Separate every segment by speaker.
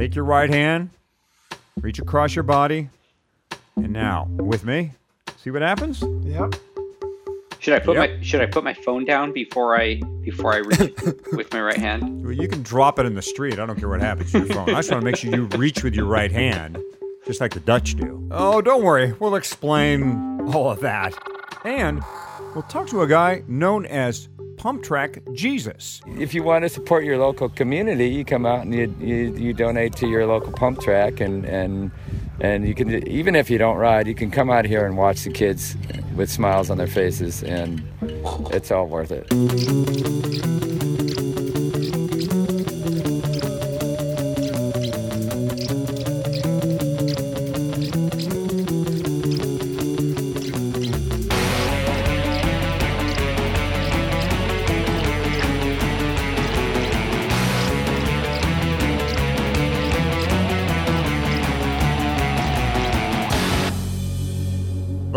Speaker 1: Take your right hand, reach across your body, and now with me. See what happens?
Speaker 2: Yep.
Speaker 3: Should I put
Speaker 1: Yep.
Speaker 3: my Should I put my phone down before I before I reach with my right hand?
Speaker 1: Well, you can drop it in the street. I don't care what happens to your phone. I just want to make sure you reach with your right hand, just like the Dutch do. Oh, don't worry. We'll explain all of that. And we'll talk to a guy known as Pump Track Jesus.
Speaker 4: If you want to support your local community, you come out and you, you, you donate to your local pump track, and, and and you can even if you don't ride, you can come out here and watch the kids with smiles on their faces, and it's all worth it.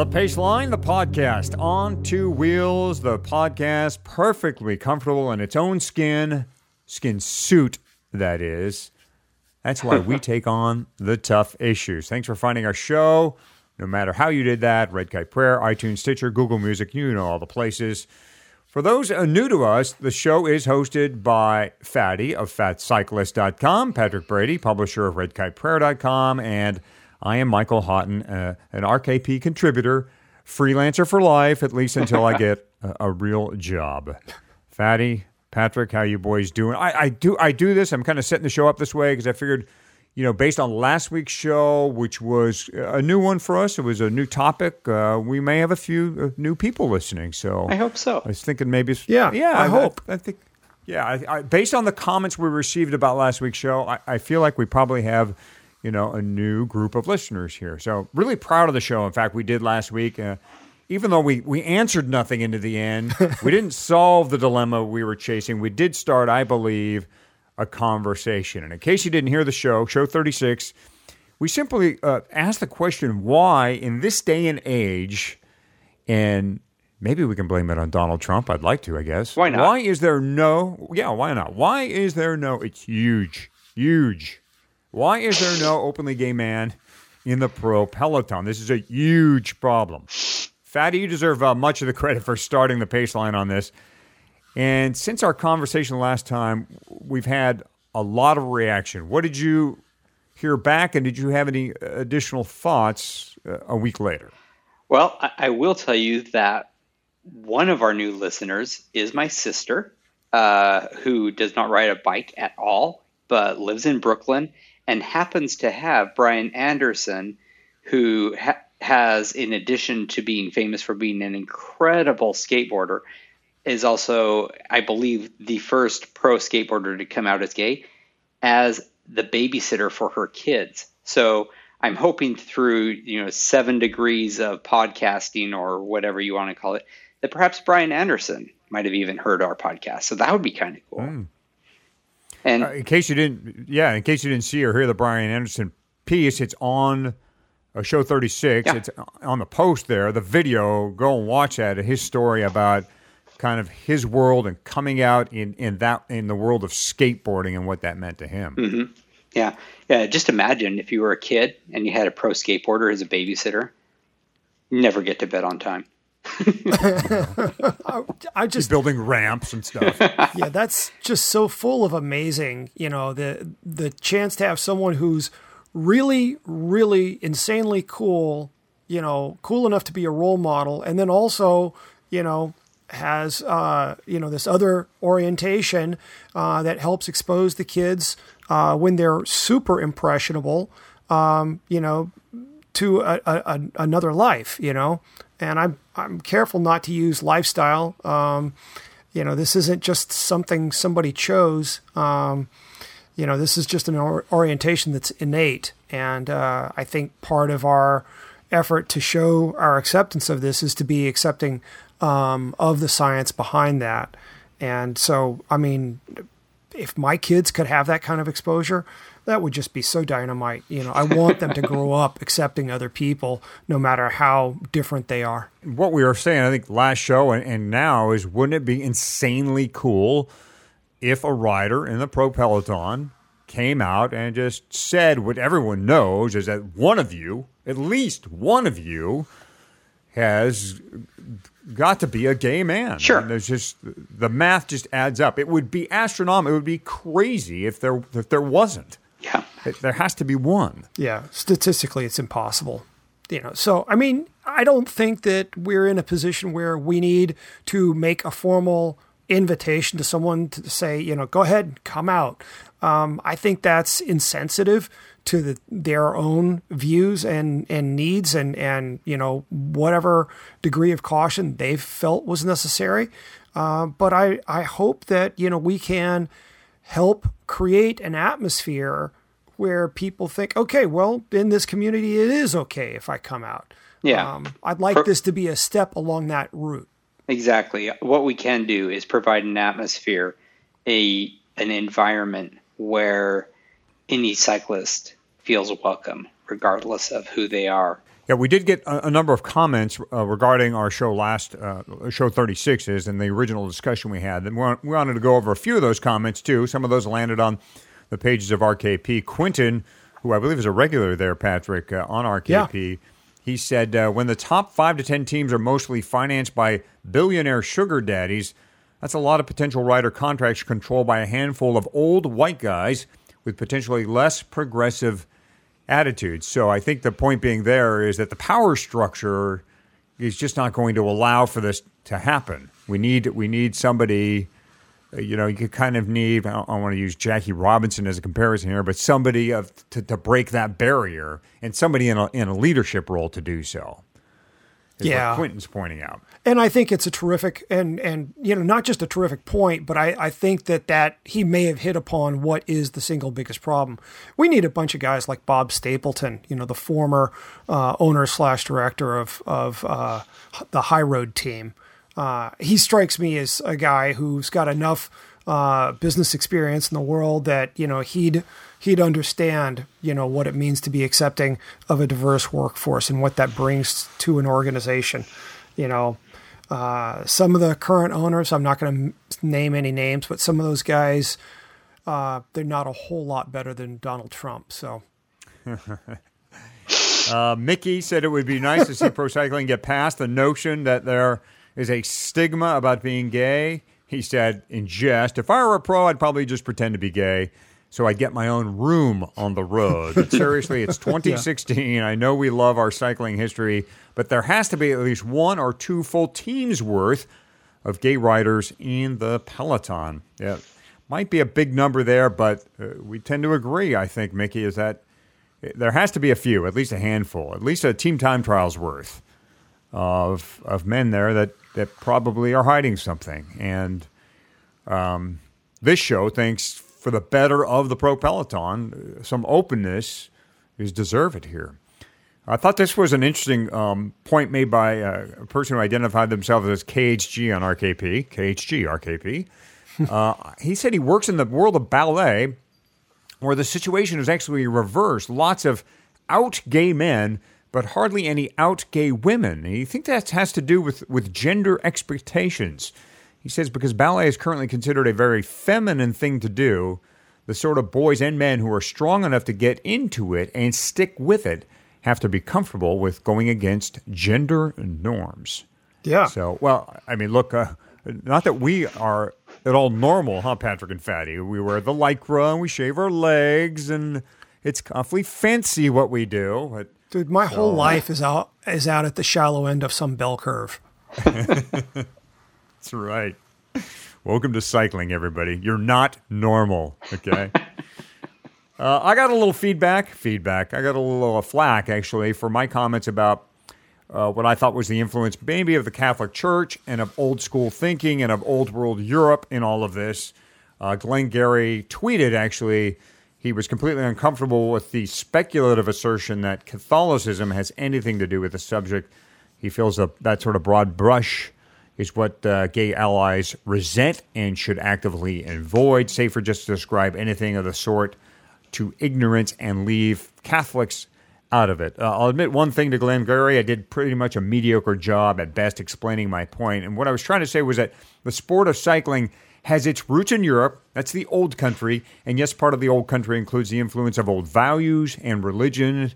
Speaker 1: The Pace Line, the podcast, on two wheels, the podcast, perfectly comfortable in its own skin, skin suit, that is. That's why we take on the tough issues. Thanks for finding our show. No matter how you did that, Red Kite Prayer, iTunes, Stitcher, Google Music, you know all the places. For those uh, new to us, the show is hosted by Fatty of FatCyclist.com, Patrick Brady, publisher of RedKitePrayer.com, and I am Michael Hotten, uh, an RKP contributor, freelancer for life, at least until I get a, a real job. Fatty, Patrick, how you boys doing? I, I do I do this. I'm kind of setting the show up this way because I figured, you know, based on last week's show, which was a new one for us, it was a new topic. Uh, we may have a few uh, new people listening. So
Speaker 3: I hope so.
Speaker 1: I was thinking maybe,
Speaker 2: Yeah,
Speaker 1: yeah.
Speaker 2: I hope.
Speaker 1: I, think, yeah. I, I, based on the comments we received about last week's show, I, I feel like we probably have, you know, a new group of listeners here. So really proud of the show. In fact, we did last week. Uh, even though we, we answered nothing into the end, we didn't solve the dilemma we were chasing. We did start, I believe, a conversation. And in case you didn't hear the show, show 36, we simply uh, asked the question why, in this day and age, and maybe we can blame it on Donald Trump. I'd like to, I guess.
Speaker 3: Why not?
Speaker 1: Why is there no? Yeah, why not? Why is there no? It's huge, huge. Why is there no openly gay man in the pro peloton? This is a huge problem. Fatty, you deserve uh, much of the credit for starting the pace line on this. And since our conversation last time, we've had a lot of reaction. What did you hear back, and did you have any additional thoughts uh, a week later?
Speaker 3: Well, I, I will tell you that one of our new listeners is my sister, uh, who does not ride a bike at all, but lives in Brooklyn and happens to have Brian Anderson, who ha- has, in addition to being famous for being an incredible skateboarder, is also, I believe, the first pro skateboarder to come out as gay, as the babysitter for her kids. So I'm hoping through, you know, seven degrees of podcasting or whatever you want to call it, that perhaps Brian Anderson might have even heard our podcast. So that would be kind of cool. Hmm. And
Speaker 1: Uh, in case you didn't, yeah, in case you didn't see or hear the Brian Anderson piece, it's on uh, show 36.
Speaker 3: Yeah.
Speaker 1: It's on the post there, the video. Go and watch that. His story about kind of his world and coming out in, in that in the world of skateboarding and what that meant to him.
Speaker 3: yeah, yeah, just imagine if you were a kid and you had a pro skateboarder as a babysitter, never get to bed on time.
Speaker 2: I just
Speaker 1: Building ramps and stuff.
Speaker 2: yeah, that's just so full of amazing, you know, the the chance to have someone who's really really insanely cool, you know, cool enough to be a role model and then also, you know, has uh, you know, this other orientation uh, that helps expose the kids uh, when they're super impressionable, um, you know, to a, a, another life, you know. And I'm I'm careful not to use lifestyle. Um, you know, this isn't just something somebody chose. Um, you know, this is just an or- orientation that's innate. And uh, I think part of our effort to show our acceptance of this is to be accepting um, of the science behind that. And so, I mean, if my kids could have that kind of exposure, that would just be so dynamite. You know, I want them to grow up accepting other people, no matter how different they are.
Speaker 1: what we were saying, I think last show and, and now is wouldn't it be insanely cool if a rider in the pro peloton came out and just said what everyone knows is that one of you, at least one of you, has got to be a gay man.
Speaker 3: Sure.
Speaker 1: And there's just the math just adds up. It would be astronomical. It would be crazy if there if there wasn't.
Speaker 3: Yeah.
Speaker 1: There has to be one.
Speaker 2: Yeah, statistically, it's impossible. You know, so I mean, I don't think that we're in a position where we need to make a formal invitation to someone to say, you know, go ahead, come out. Um, I think that's insensitive to the, their own views and, and needs and, and, you know, whatever degree of caution they felt was necessary. Uh, but I, I hope that, you know, we can help create an atmosphere where people think, okay, well, in this community, it is okay if I come out.
Speaker 3: Yeah.
Speaker 2: Um, I'd like this to be a step along that route.
Speaker 3: Exactly. What we can do is provide an atmosphere, a an environment where any cyclist feels welcome, regardless of who they are.
Speaker 1: Yeah, we did get a, a number of comments uh, regarding our show last, uh, show 36 is, and the original discussion we had. And we wanted to go over a few of those comments, too. Some of those landed on the pages of RKP. Quinton, who I believe is a regular there, Patrick, uh, on RKP, he said, uh, when the top five to 10 teams are mostly financed by billionaire sugar daddies, that's a lot of potential rider contracts controlled by a handful of old white guys with potentially less progressive attitudes. So I think the point being there is that the power structure is just not going to allow for this to happen. We need we need somebody. uh, You know, you could kind of need. I I want to use Jackie Robinson as a comparison here, but somebody of to, to break that barrier and somebody in a in a leadership role to do so.
Speaker 2: Yeah.
Speaker 1: what Quentin's pointing out.
Speaker 2: And I think it's a terrific and and you know not just a terrific point, but I, I think that that he may have hit upon what is the single biggest problem. We need a bunch of guys like Bob Stapleton, you know, the former uh, owner slash director of of uh, the High Road team. Uh, he strikes me as a guy who's got enough uh, business experience in the world that you know he'd he'd understand you know what it means to be accepting of a diverse workforce and what that brings to an organization. You know, uh, some of the current owners, I'm not going to name any names, but some of those guys, uh, they're not a whole lot better than Donald Trump. So
Speaker 1: Uh, Mickey said it would be nice to see pro cycling get past the notion that there is a stigma about being gay. He said, in jest, if I were a pro, I'd probably just pretend to be gay so I'd get my own room on the road. Seriously, it's 2016. I know we love our cycling history, but there has to be at least one or two full teams worth of gay riders in the peloton. Yeah, might be a big number there, but uh, we tend to agree, I think, Mickey, is that there has to be a few, at least a handful, at least a team time trials worth of of men there that that probably are hiding something. And um, this show thinks for the better of the pro peloton, uh, some openness is deserved here. I thought this was an interesting um, point made by uh, a person who identified themselves as KHG on RKP. KHG RKP. uh, he said he works in the world of ballet where the situation is actually reversed. Lots of out gay men, but hardly any out gay women. And you think that has to do with, with gender expectations. He says because ballet is currently considered a very feminine thing to do, the sort of boys and men who are strong enough to get into it and stick with it have to be comfortable with going against gender norms.
Speaker 2: yeah,
Speaker 1: So, well, I mean, look, uh, not that we are at all normal, huh, Patrick and Fatty? We wear the lycra and we shave our legs, and it's awfully fancy what we do. But
Speaker 2: dude, my whole life is out is out at the shallow end of some bell curve.
Speaker 1: that's right. Welcome to cycling, everybody. You're not normal, okay? uh, I got a little feedback. Feedback. I got a little uh, flack actually for my comments about uh, what I thought was the influence, maybe of the Catholic Church and of old school thinking and of old world Europe in all of this. Uh, Glenn Gary tweeted actually he was completely uncomfortable with the speculative assertion that Catholicism has anything to do with the subject. He feels that that sort of broad brush is what uh, gay allies resent and should actively avoid. Safer just to describe anything of the sort to ignorance and leave Catholics out of it. Uh, I'll admit one thing to Glenn Gary. I did pretty much a mediocre job at best explaining my point. And what I was trying to say was that the sport of cycling has its roots in Europe. That's the old country. And yes, part of the old country includes the influence of old values and religion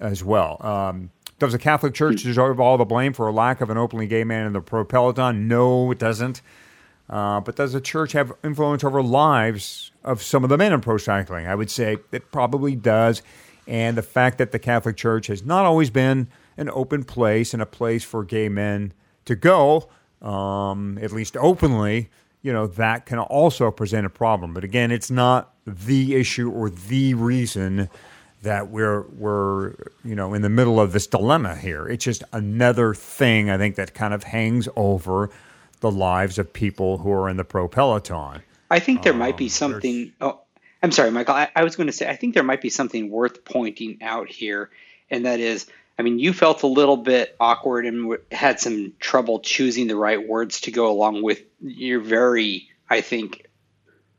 Speaker 1: as well. Um, does the Catholic Church deserve all the blame for a lack of an openly gay man in the pro peloton? No, it doesn't. Uh, but does the church have influence over lives of some of the men in pro cycling? I would say it probably does. And the fact that the Catholic Church has not always been an open place and a place for gay men to go, um, at least openly, you know, that can also present a problem. But again, it's not the issue or the reason that we're we're you know in the middle of this dilemma here. It's just another thing I think that kind of hangs over the lives of people who are in the pro peloton.
Speaker 3: I think there um, might be um, something. Oh, I'm sorry, Michael. I, I was going to say I think there might be something worth pointing out here, and that is, I mean, you felt a little bit awkward and had some trouble choosing the right words to go along with your very, I think,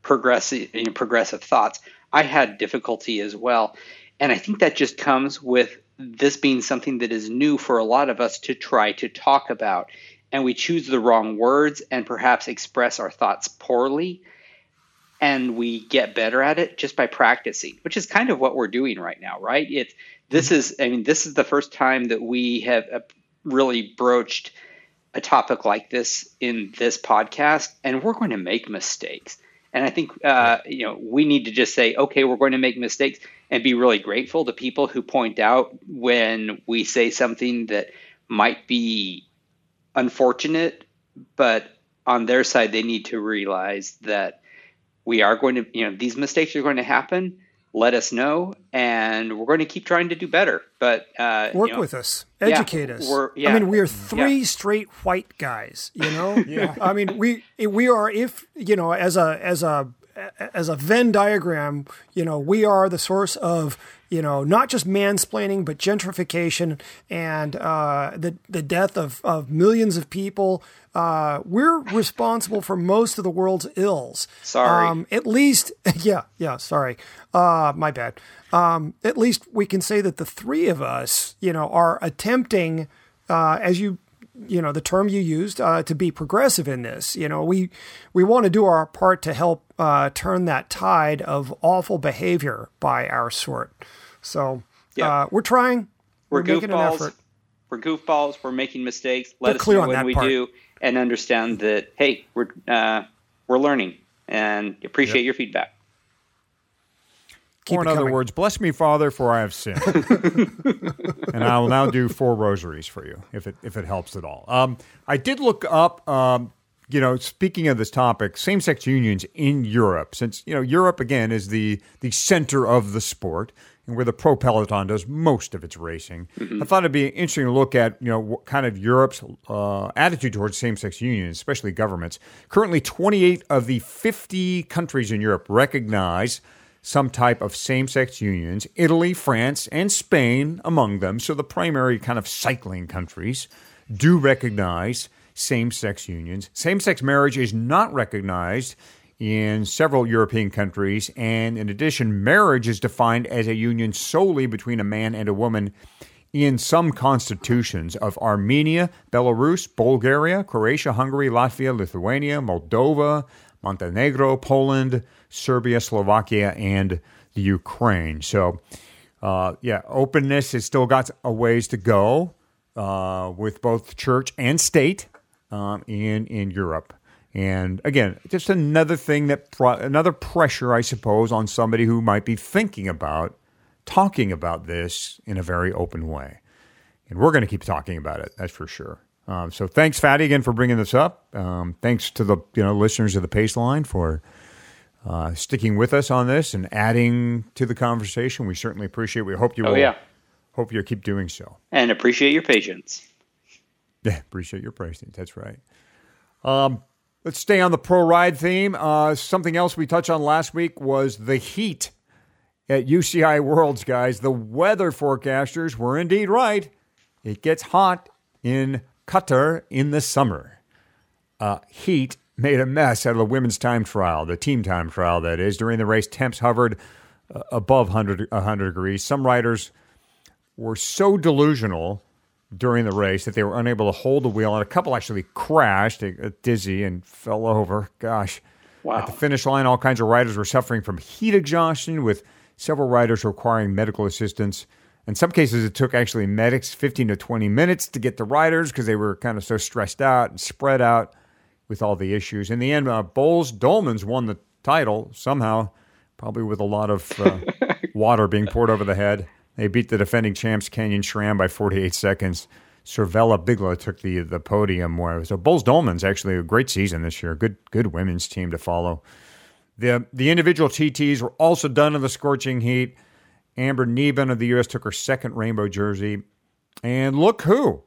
Speaker 3: progressive you know, progressive thoughts. I had difficulty as well. And I think that just comes with this being something that is new for a lot of us to try to talk about. And we choose the wrong words and perhaps express our thoughts poorly. And we get better at it just by practicing, which is kind of what we're doing right now, right? It's this is, I mean, this is the first time that we have uh, really broached a topic like this in this podcast, and we're going to make mistakes. And I think uh, you know we need to just say, okay, we're going to make mistakes, and be really grateful to people who point out when we say something that might be unfortunate, but on their side they need to realize that we are going to, you know, these mistakes are going to happen. Let us know, and we're going to keep trying to do better. But uh,
Speaker 2: work
Speaker 3: you know,
Speaker 2: with us, educate
Speaker 3: yeah,
Speaker 2: us. Yeah, I mean, we are three yeah. straight white guys. You know, yeah. I mean, we we are if you know as a as a as a Venn diagram, you know, we are the source of, you know, not just mansplaining, but gentrification and uh, the the death of, of millions of people. Uh, we're responsible for most of the world's ills.
Speaker 3: Sorry. Um,
Speaker 2: at least, yeah, yeah. Sorry, uh, my bad. Um, at least we can say that the three of us, you know, are attempting, uh, as you you know the term you used uh, to be progressive in this. You know, we we want to do our part to help uh, turn that tide of awful behavior by our sort. So uh, we're trying.
Speaker 3: We're, we're making an effort. We're goofballs. We're making mistakes. Let us know when we part. do, and understand that hey, we're uh, we're learning and appreciate yep. your feedback.
Speaker 1: Keep or in other coming. words, bless me, Father, for I have sinned, and I will now do four rosaries for you, if it if it helps at all. Um, I did look up, um, you know, speaking of this topic, same-sex unions in Europe, since you know Europe again is the the center of the sport and where the pro peloton does most of its racing. Mm-hmm. I thought it'd be interesting to look at, you know, what kind of Europe's uh, attitude towards same-sex unions, especially governments. Currently, 28 of the 50 countries in Europe recognize some type of same sex unions, Italy, France, and Spain among them. So the primary kind of cycling countries do recognize same sex unions. Same sex marriage is not recognized in several European countries. And in addition, marriage is defined as a union solely between a man and a woman in some constitutions of Armenia, Belarus, Bulgaria, Croatia, Hungary, Latvia, Lithuania, Moldova, Montenegro, Poland, Serbia, Slovakia, and the Ukraine. So, uh, yeah, openness has still got a ways to go uh, with both church and state um, in in Europe. And again, just another thing that pro- another pressure, I suppose, on somebody who might be thinking about talking about this in a very open way. And we're going to keep talking about it, that's for sure. Um, so thanks, Fatty, again for bringing this up. Um, thanks to the you know listeners of the Pace Line for uh, sticking with us on this and adding to the conversation. We certainly appreciate. It. We hope you. Oh will,
Speaker 3: yeah.
Speaker 1: Hope you'll keep doing so.
Speaker 3: And appreciate your patience.
Speaker 1: Yeah, appreciate your patience. That's right. Um, let's stay on the pro ride theme. Uh, something else we touched on last week was the heat at UCI Worlds, guys. The weather forecasters were indeed right. It gets hot in Qatar in the summer. Uh, heat made a mess out of the women's time trial, the team time trial, that is. During the race, temps hovered uh, above 100, 100 degrees. Some riders were so delusional during the race that they were unable to hold the wheel, and a couple actually crashed, uh, dizzy, and fell over. Gosh.
Speaker 3: Wow.
Speaker 1: At the finish line, all kinds of riders were suffering from heat exhaustion, with several riders requiring medical assistance. In some cases, it took actually medics 15 to 20 minutes to get the riders because they were kind of so stressed out and spread out with all the issues. In the end, uh, Boels Dolmans won the title somehow, probably with a lot of uh, water being poured over the head. They beat the defending champs Canyon SRAM by 48 seconds. Cervélo Bigla took the the podium. Where so Boels Dolman's actually a great season this year. Good good women's team to follow. The the individual TTs were also done in the scorching heat. Amber Neben of the U.S. took her second rainbow jersey. And look who.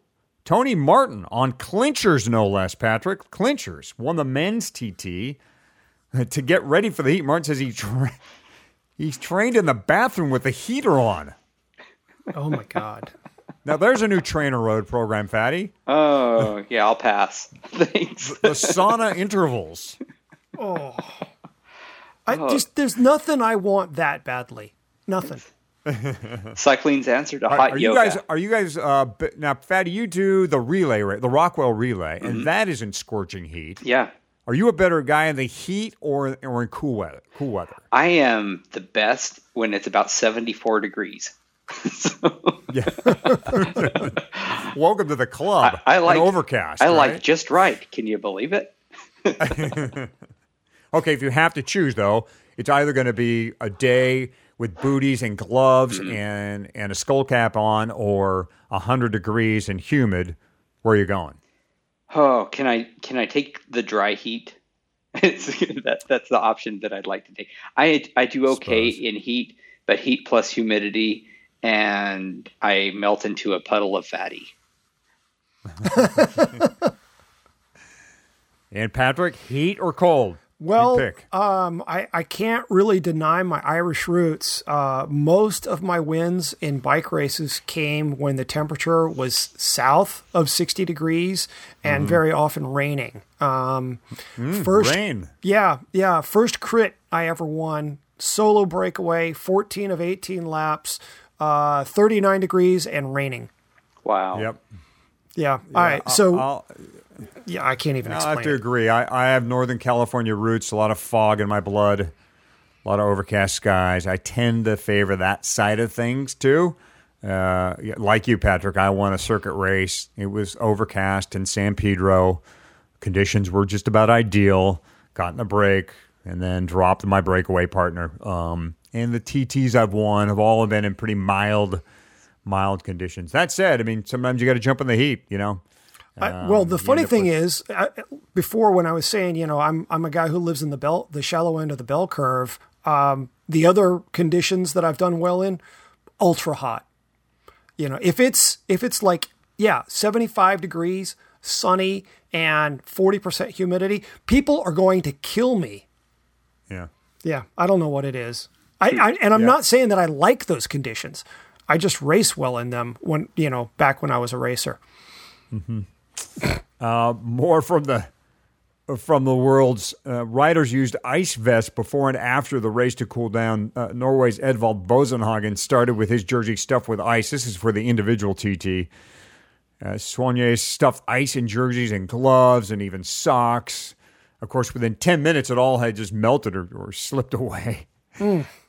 Speaker 1: Tony Martin on clinchers, no less, Patrick. Clinchers won the men's TT to get ready for the heat. Martin says he tra- he's trained in the bathroom with the heater on.
Speaker 2: Oh my god.
Speaker 1: Now there's a new TrainerRoad program, Fatty.
Speaker 3: Oh, yeah, I'll pass. Thanks.
Speaker 1: The sauna intervals.
Speaker 2: Oh. oh. I just there's nothing I want that badly. Nothing.
Speaker 3: Cycling's answer to
Speaker 1: Are,
Speaker 3: hot
Speaker 1: are you
Speaker 3: yoga.
Speaker 1: guys? Are you guys? Uh, now, Fatty, you do the relay, the Rockwell relay,
Speaker 3: Mm-hmm.
Speaker 1: and that is in scorching heat.
Speaker 3: yeah.
Speaker 1: Are you a better guy in the heat or or in cool weather? Cool weather.
Speaker 3: I am the best when it's about 74 degrees. so,
Speaker 1: Yeah. Welcome to the club.
Speaker 3: I, I like
Speaker 1: overcast.
Speaker 3: I
Speaker 1: right?
Speaker 3: like just right. Can you believe it?
Speaker 1: Okay, if you have to choose though, it's either going to be a day with booties and gloves
Speaker 3: Mm-hmm.
Speaker 1: and and a skull cap on, or hundred degrees and humid. Where are you going?
Speaker 3: Oh, can I can I take the dry heat? That, that's the option that I'd like to take. I I do okay
Speaker 1: Suppose.
Speaker 3: in heat, but heat plus humidity, and I melt into a puddle of fatty.
Speaker 1: And Patrick, heat or cold? You
Speaker 2: Well, um, I, I can't really deny my Irish roots. Uh, most of my wins in bike races came when the temperature was south of 60 degrees and
Speaker 1: Mm-hmm.
Speaker 2: very often raining. Um, first,
Speaker 1: Mm, rain.
Speaker 2: yeah, yeah. First crit I ever won, solo breakaway, 14 of 18 laps, uh, 39 degrees and raining.
Speaker 3: Wow.
Speaker 1: Yep.
Speaker 2: Yeah. All right. So,
Speaker 1: I'll,
Speaker 2: yeah, I can't even explain
Speaker 1: have to
Speaker 2: it.
Speaker 1: agree. I, I have Northern California roots, a lot of fog in my blood, a lot of overcast skies. I tend to favor that side of things too. Uh, like you, Patrick, I won a circuit race. It was overcast in San Pedro. Conditions were just about ideal. Got in the break and then dropped my breakaway partner. Um, and the TTs I've won have all been in pretty mild, mild conditions. That said, I mean, sometimes you got to jump in the heat, you know.
Speaker 2: I, well, the funny thing
Speaker 1: with-
Speaker 2: is, I, before when I was saying, you know, I'm I'm a guy who lives in the bell, the shallow end of the bell curve. Um, the other conditions that I've done well in, ultra hot. You know, if it's if it's like yeah, 75 degrees, sunny, and 40% humidity, people are going to kill me.
Speaker 1: Yeah.
Speaker 2: Yeah, I don't know what it is. I, I and I'm not saying that I like those conditions. I just race well in them when you know back when I was a racer.
Speaker 1: More from the from the world's uh, riders used ice vests before and after the race to cool down. Uh, Norway's Edvald Boasson Hagen started with his jersey stuffed with ice. This is for the individual TT. Uh, stuffed ice in jerseys and gloves and even socks. Of course, within 10 minutes, it all had just melted or, or slipped away.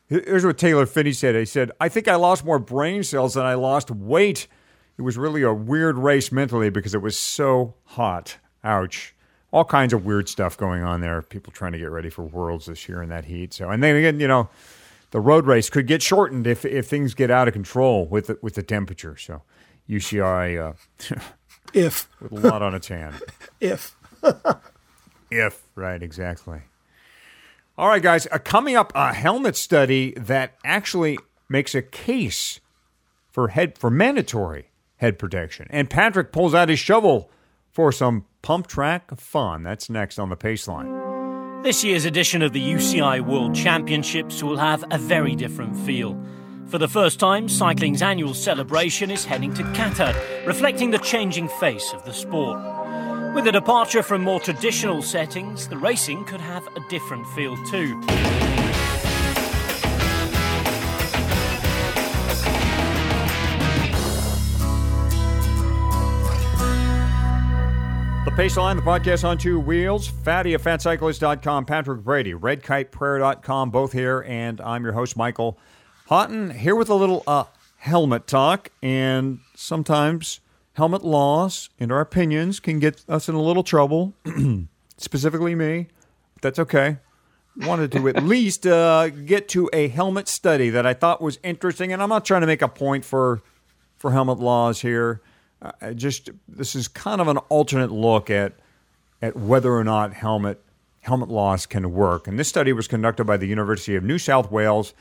Speaker 1: Here's what Taylor Phinney said. He said, I think I lost more brain cells than I lost weight. It was really a weird race mentally because it was so hot. Ouch. All kinds of weird stuff going on there. People trying to get ready for Worlds this year in that heat. So, and then again, you know, the road race could get shortened if, if things get out of control with the, with the temperature. So, UCI uh,
Speaker 2: If
Speaker 1: with a lot on its hand.
Speaker 2: if
Speaker 1: If, right, exactly. All right, guys, uh, coming up, a helmet study that actually makes a case for head for mandatory head protection. And Patrick pulls out his shovel for some pump track fun. That's next on the Paceline.
Speaker 5: This year's edition of the UCI World Championships will have a very different feel. For the first time, cycling's annual celebration is heading to Qatar, reflecting the changing face of the sport. With a departure from more traditional settings, the racing could have a different feel too.
Speaker 1: The Line, the podcast on two wheels. Fatty at fatcyclist.com. Patrick Brady, redkiteprayer.com. Both here. And I'm your host, Michael Hotten, here with a little uh, helmet talk. And sometimes helmet laws and our opinions can get us in a little trouble, specifically me. That's okay. Wanted to at least uh, get to a helmet study that I thought was interesting. And I'm not trying to make a point for, for helmet laws here uh, just this is kind of an alternate look at at whether or not helmet helmet loss can work. And this study was conducted by the University of New South Wales,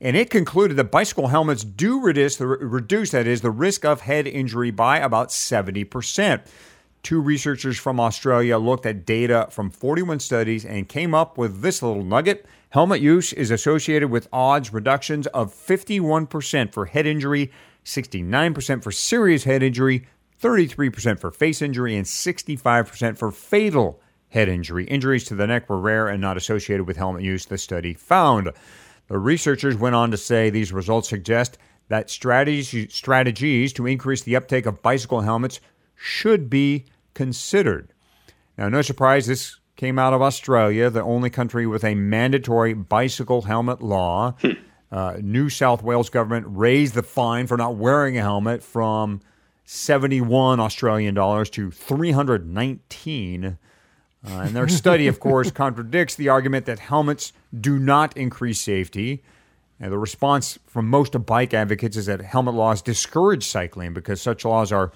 Speaker 1: and it concluded that bicycle helmets do reduce the reduce that is the risk of head injury by about seventy percent. Two researchers from Australia looked at data from 41 studies and came up with this little nugget. Helmet use is associated with odds reductions of 51% for head injury 69% for serious head injury, 33% for face injury, and 65% for fatal head injury. Injuries to the neck were rare and not associated with helmet use, the study found. The researchers went on to say these results suggest that strategies, to increase the uptake of bicycle helmets should be considered. Now, no surprise, this came out of Australia, the only country with a mandatory bicycle helmet law. Hmm. Uh, New South Wales government raised the fine for not wearing a helmet from 71 Australian dollars to 319. Uh, and their study, of course, contradicts the argument that helmets do not increase safety. And the response from most bike advocates is that helmet laws discourage cycling because such laws are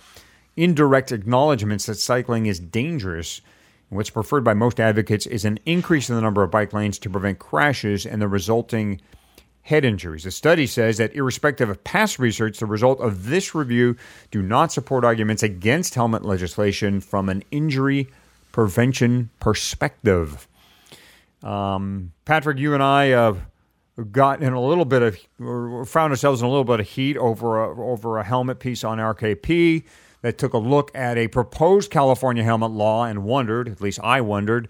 Speaker 1: indirect acknowledgments that cycling is dangerous. And what's preferred by most advocates is an increase in the number of bike lanes to prevent crashes and the resulting head injuries. The study says that, irrespective of past research, the result of this review do not support arguments against helmet legislation from an injury prevention perspective. Um, Patrick, you and I have got in a little bit of, found ourselves in a little bit of heat over a, over a helmet piece on RKP that took a look at a proposed California helmet law and wondered, at least I wondered,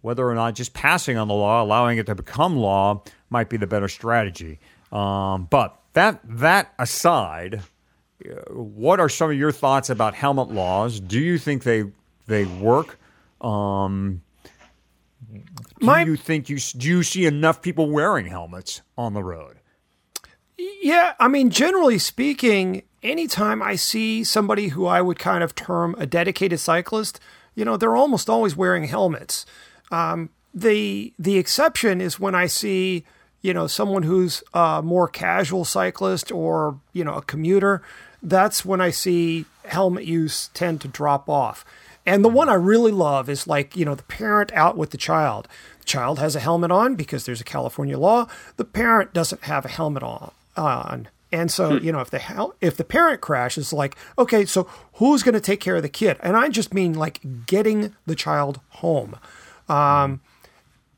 Speaker 1: whether or not just passing on the law, allowing it to become law, might be the better strategy. Um, but that that aside, what are some of your thoughts about helmet laws? Do you think they they work? Um, do My, you think you do you see enough people wearing helmets on the road?
Speaker 2: Yeah, I mean, generally speaking, anytime I see somebody who I would kind of term a dedicated cyclist, you know, they're almost always wearing helmets. Um, the the exception is when I see you know someone who's a more casual cyclist or you know a commuter. That's when I see helmet use tend to drop off. And the one I really love is like, you know, the parent out with the child. The child has a helmet on because there's a California law. The parent doesn't have a helmet on. on. And so, hmm. you know, if the if the parent crashes, like, okay, so who's going to take care of the kid? And I just mean like getting the child home. Um,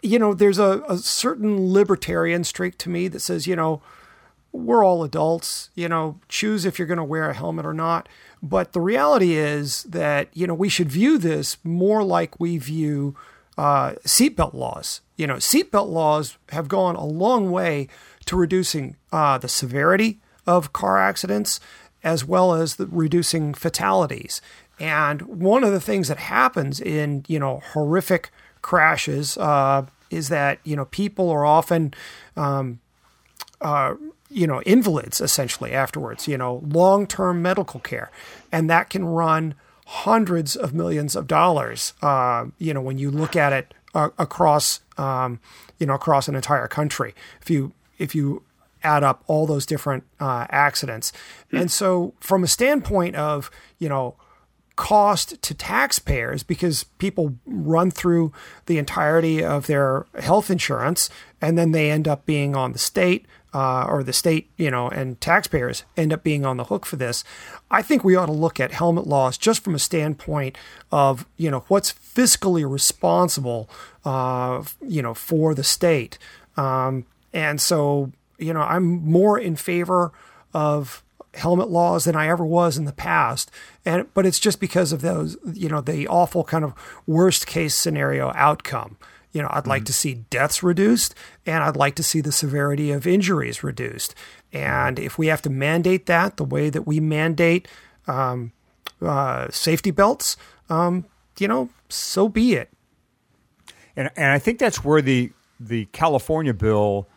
Speaker 2: you know, there's a, a certain libertarian streak to me that says, you know, we're all adults, you know, choose if you're going to wear a helmet or not. But the reality is that, you know, we should view this more like we view uh, seatbelt laws. You know, seatbelt laws have gone a long way to reducing uh, the severity of car accidents as well as the reducing fatalities. And one of the things that happens in, you know, horrific crashes uh, is that you know people are often um, uh, you know invalids essentially afterwards you know long-term medical care. And that can run hundreds of millions of dollars uh, you know when you look at it uh, across um, you know across an entire country if you if you add up all those different uh, accidents. And so from a standpoint of you know cost to taxpayers because people run through the entirety of their health insurance and then they end up being on the state uh, or the state, you know, and taxpayers end up being on the hook for this. I think we ought to look at helmet laws just from a standpoint of, you know, what's fiscally responsible, uh, you know, for the state. Um, and so, you know, I'm more in favor of helmet laws than I ever was in the past. And but it's just because of those, you know, the awful kind of worst case scenario outcome. You know, I'd mm-hmm. like to see deaths reduced and I'd like to see the severity of injuries reduced. And if we have to mandate that the way that we mandate um, uh, safety belts, um, you know, so be it.
Speaker 1: And and I think that's where the the California bill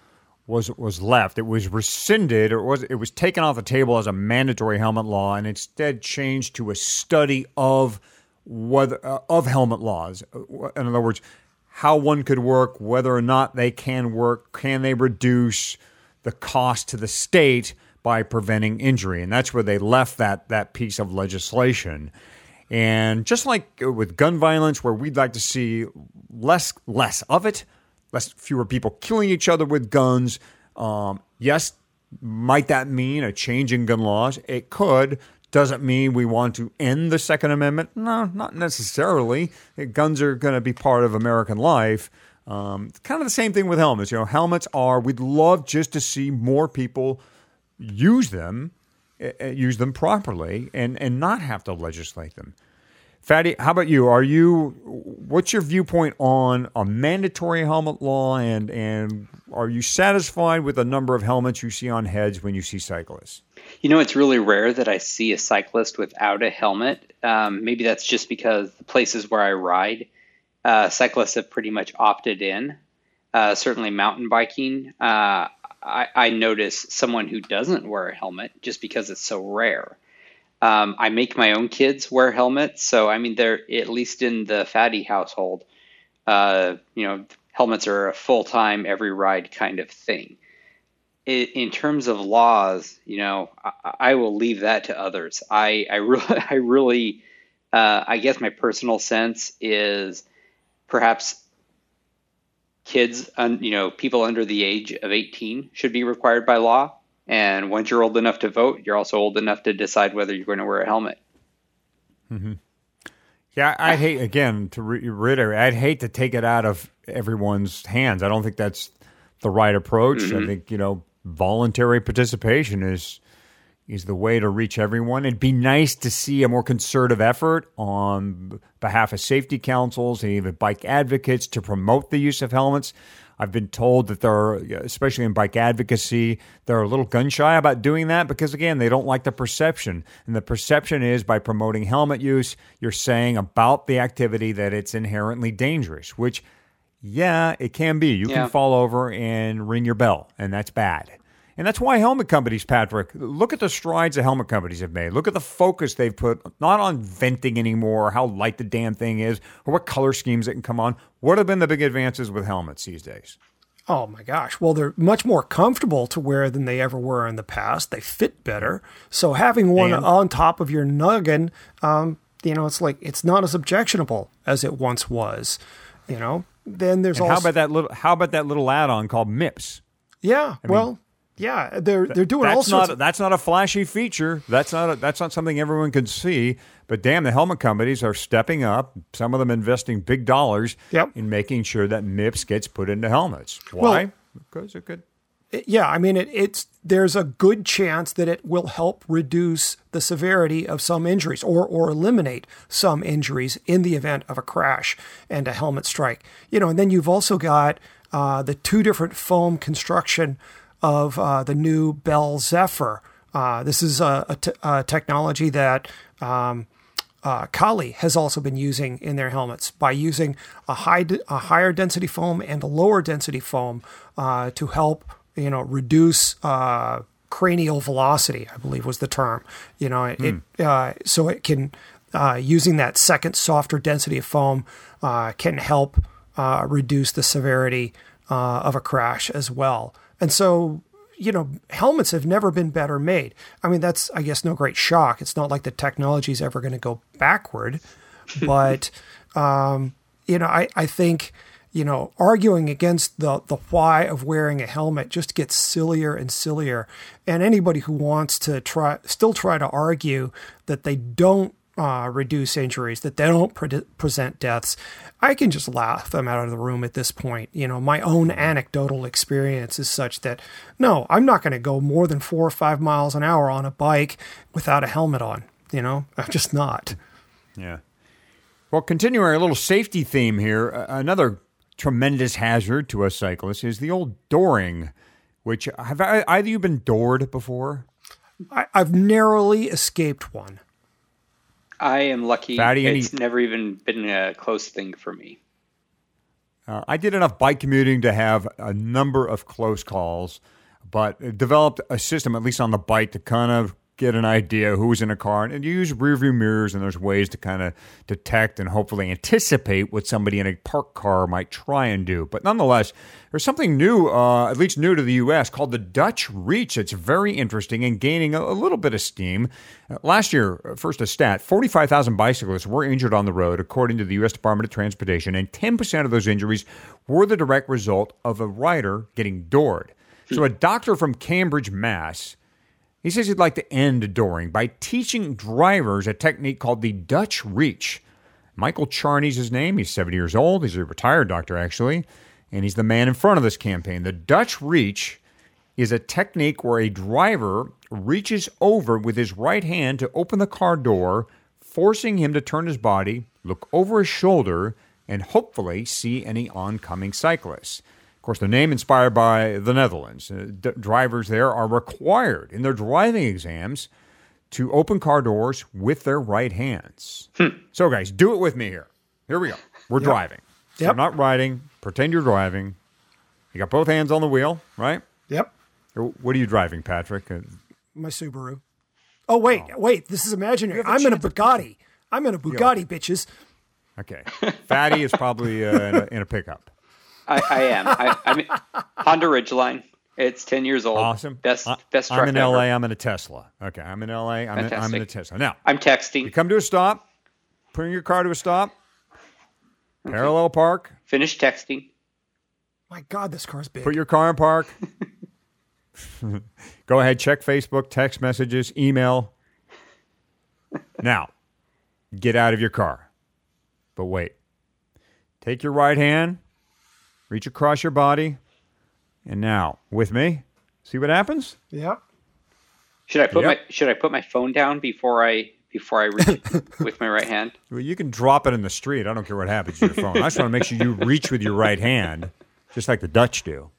Speaker 1: was was left. It was rescinded, or was it was taken off the table as a mandatory helmet law, and instead changed to a study of whether uh, of helmet laws. In other words, how one could work, whether or not they can work, can they reduce the cost to the state by preventing injury, and that's where they left that that piece of legislation. And just like with gun violence, where we'd like to see less less of it, less fewer people killing each other with guns. Um, yes, might that mean a change in gun laws? It could. Doesn't mean we want to end the Second Amendment. No, not necessarily. Guns are going to be part of American life. Um, kind of the same thing with helmets. You know, helmets are. We'd love just to see more people use them, uh, use them properly, and and not have to legislate them. Fatty, how about you? Are you what's your viewpoint on a mandatory helmet law and and are you satisfied with the number of helmets you see on heads when you see cyclists?
Speaker 3: You know, it's really rare that I see a cyclist without a helmet. Um, maybe that's just because the places where I ride, uh, cyclists have pretty much opted in. Uh, certainly, mountain biking, uh, I, I notice someone who doesn't wear a helmet just because it's so rare. Um, I make my own kids wear helmets, so I mean they're at least in the fatty household. Uh, you know, helmets are a full time every ride kind of thing. In, in terms of laws, you know, I, I, will leave that to others. I I really I really uh, I guess my personal sense is perhaps kids, un, you know, people under the age of 18 should be required by law and once you're old enough to vote, you're also old enough to decide whether you're going to wear a helmet.
Speaker 1: Mm-hmm. Yeah, I hate again to reiterate. I'd hate to take it out of everyone's hands. I don't think that's the right approach. Mm-hmm. I think you know voluntary participation is is the way to reach everyone. It'd be nice to see a more concerted effort on behalf of safety councils and even bike advocates to promote the use of helmets. I've been told that they're, especially in bike advocacy, they're a little gun shy about doing that because, again, they don't like the perception. And the perception is by promoting helmet use, you're saying about the activity that it's inherently dangerous, which, yeah, it can be. You yeah. can fall over and ring your bell, and that's bad. And that's why helmet companies, Patrick, look at the strides the helmet companies have made. Look at the focus they've put not on venting anymore, how light the damn thing is, or what color schemes it can come on. What have been the big advances with helmets these days?
Speaker 2: Oh my gosh. Well, they're much more comfortable to wear than they ever were in the past. They fit better. So having one and, on top of your noggin, um, you know, it's like it's not as objectionable as it once was. You know. Then there's also
Speaker 1: how about that little how about that little add-on called MIPS?
Speaker 2: Yeah. I well, mean, yeah, they're they're doing
Speaker 1: that's
Speaker 2: all sorts.
Speaker 1: Not, of- that's not a flashy feature. That's not a, that's not something everyone can see. But damn, the helmet companies are stepping up. Some of them investing big dollars
Speaker 2: yep.
Speaker 1: in making sure that MIPS gets put into helmets. Why? Well, because it could.
Speaker 2: Yeah, I mean, it, it's there's a good chance that it will help reduce the severity of some injuries or or eliminate some injuries in the event of a crash and a helmet strike. You know, and then you've also got uh, the two different foam construction of uh, the new Bell Zephyr. Uh, this is a, a, t- a technology that um, uh, Kali has also been using in their helmets by using a high a higher density foam and a lower density foam uh, to help you know reduce uh, cranial velocity. I believe was the term. You know, it, mm. it uh, so it can using that second softer density of foam can help reduce the severity of a crash as well. And so, you know, helmets have never been better made. I mean, that's, I guess, no great shock. It's not like the technology is ever going to go backward. But, um, you know, I, I think, you know, arguing against the, the why of wearing a helmet just gets sillier and sillier. And anybody who wants to try, still try to argue that they don't uh, reduce injuries, that they don't pre- present deaths, I can just laugh them out of the room at this point. You know, my own anecdotal experience is such that no, I'm not going to go more than four or five miles an hour on a bike without a helmet on. You know, I'm just not.
Speaker 1: Yeah. Well, continuing our little safety theme here, another tremendous hazard to us cyclists is the old dooring, which have either you been doored before?
Speaker 2: I, I've narrowly escaped one.
Speaker 3: I am lucky.
Speaker 1: Fatty, any-
Speaker 3: it's never even been a close thing for me.
Speaker 1: Uh, I did enough bike commuting to have a number of close calls, but developed a system, at least on the bike, to kind of get an idea who's in a car. And you use rearview mirrors, and there's ways to kind of detect and hopefully anticipate what somebody in a parked car might try and do. But nonetheless, there's something new, uh, at least new to the U.S., called the Dutch Reach. It's very interesting and gaining a, a little bit of steam. Uh, last year, uh, first a stat 45,000 bicyclists were injured on the road, according to the U.S. Department of Transportation, and 10% of those injuries were the direct result of a rider getting doored. So, a doctor from Cambridge, Mass., he says he'd like to end Dooring by teaching drivers a technique called the Dutch Reach. Michael Charney's his name. He's 70 years old. He's a retired doctor, actually, and he's the man in front of this campaign. The Dutch Reach is a technique where a driver reaches over with his right hand to open the car door, forcing him to turn his body, look over his shoulder, and hopefully see any oncoming cyclists. Of course, the name inspired by the Netherlands. Uh, d- drivers there are required in their driving exams to open car doors with their right hands. So, guys, do it with me here. Here we go. We're driving. So
Speaker 2: Yep.
Speaker 1: I'm not riding. Pretend you're driving. You got both hands on the wheel, right?
Speaker 2: Yep.
Speaker 1: What are you driving, Patrick? Uh,
Speaker 2: My Subaru. Oh wait, wait. This is imaginary. I'm in a Bugatti. I'm in a Bugatti, bitches.
Speaker 1: Okay. Fatty is probably uh, in, a, in a pickup.
Speaker 3: I, I am. I, I'm Honda Ridgeline. It's ten years old.
Speaker 1: Awesome.
Speaker 3: Best
Speaker 1: I-
Speaker 3: best truck
Speaker 1: I'm in
Speaker 3: ever.
Speaker 1: LA. I'm in a Tesla. Okay. I'm in LA. I'm, in, I'm in a Tesla. Now,
Speaker 3: I'm texting.
Speaker 1: you come to a stop, bring your car to a stop, parallel park,
Speaker 3: Finish texting.
Speaker 2: My God, this car's big.
Speaker 1: put your car in park. Go ahead, check Facebook, text messages, email. Now, get out of your car. But wait. Take your right hand, reach across your body, and now, with me, see what happens?
Speaker 2: Yep.
Speaker 3: Should I put
Speaker 1: Yep.
Speaker 3: my Should I put my phone down before I before I reach with my right hand?
Speaker 1: Well, you can drop it in the street. I don't care what happens to your phone. I just want to make sure you reach with your right hand, just like the Dutch do,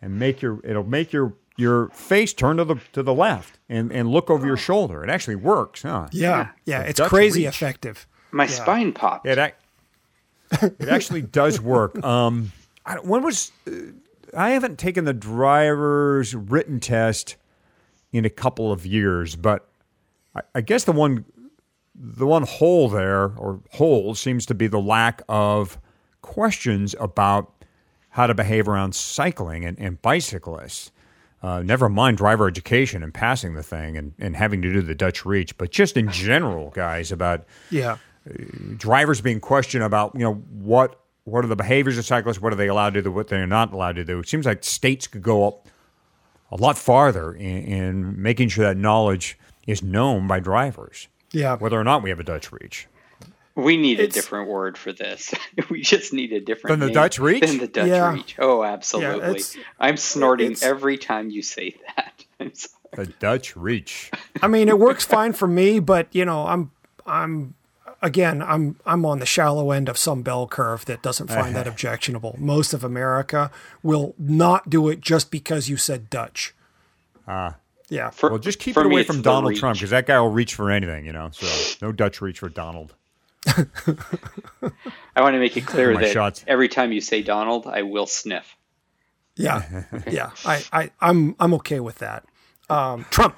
Speaker 1: and make your it'll make your your face turn to the to the left and, and look over your shoulder. It actually works, huh?
Speaker 2: Yeah. Yeah. It's
Speaker 1: Dutch
Speaker 2: crazy
Speaker 1: reach.
Speaker 2: effective.
Speaker 3: My spine popped.
Speaker 1: It ac- it actually does work. Um, I, when was uh, I haven't taken the driver's written test in a couple of years, but I, I guess the one the one hole there or hole seems to be the lack of questions about how to behave around cycling and, and bicyclists. Uh, never mind driver education and passing the thing and, and having to do the Dutch reach, but just in general, guys, about
Speaker 2: Yeah.
Speaker 1: Drivers being questioned about you know what what are the behaviors of cyclists, what are they allowed to do, what they're not allowed to do. It seems like states could go up a lot farther in, in making sure that knowledge is known by drivers,
Speaker 2: Yeah.
Speaker 1: whether or not we have a Dutch reach.
Speaker 3: We need
Speaker 2: It's-
Speaker 3: a different word for this. we just need a different
Speaker 1: Than the
Speaker 3: name
Speaker 1: Dutch reach?
Speaker 3: Than the Dutch
Speaker 2: Yeah.
Speaker 3: reach. Oh, absolutely.
Speaker 2: it's-
Speaker 3: I'm snorting every time you say that. I'm sorry.
Speaker 1: The Dutch reach.
Speaker 2: I mean, it works fine for me, but you know, I'm I'm again, I'm I'm on the shallow end of some bell curve that doesn't find that objectionable. Most of America will not do it just because you said Dutch. Ah. yeah.
Speaker 3: For-
Speaker 1: Well, just keep it away from Donald. Trump because that guy will reach for anything, you know. So no Dutch reach for Donald.
Speaker 3: I want to make it clear that
Speaker 1: shots.
Speaker 3: every time you say Donald, I will sniff.
Speaker 2: Yeah. yeah. I, I I'm I'm okay with that. Um, Trump.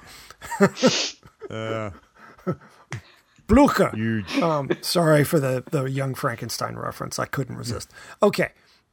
Speaker 2: Blucher.
Speaker 1: Huge.
Speaker 2: Um, sorry for the, the young Frankenstein reference. I couldn't resist. Okay.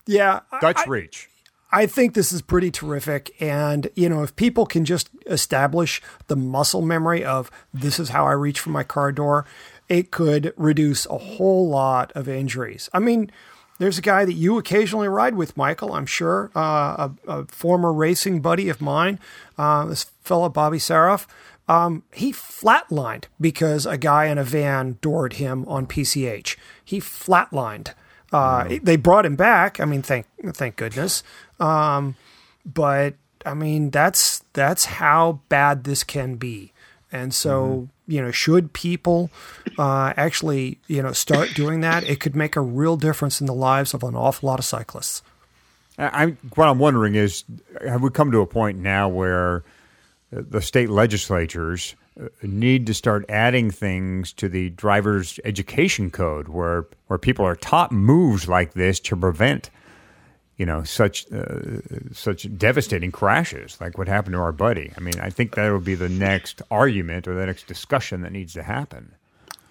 Speaker 2: Yeah. I-
Speaker 1: Dutch reach.
Speaker 2: I think this is pretty terrific. And, you know, if people can just establish the muscle memory of this is how I reach for my car door, it could reduce a whole lot of injuries. I mean, there's a guy that you occasionally ride with, Michael, I'm sure, uh, a, a former racing buddy of mine, uh, this fellow, Bobby Saroff. Um, he flatlined because a guy in a van doored him on PCH. He flatlined. Uh, They brought him back. I mean, thank thank goodness. Um, but I mean, that's that's how bad this can be. And so, you know, should people uh, actually, you know, start doing that, it could make a real difference in the lives of an awful lot of cyclists.
Speaker 1: I, I'm, what I'm wondering is, have we come to a point now where the state legislatures uh, need to start adding things to the driver's education code where where people are taught moves like this to prevent you know such uh, such devastating crashes like what happened to our buddy. I mean, I think that would be the next argument or the next discussion that needs to happen.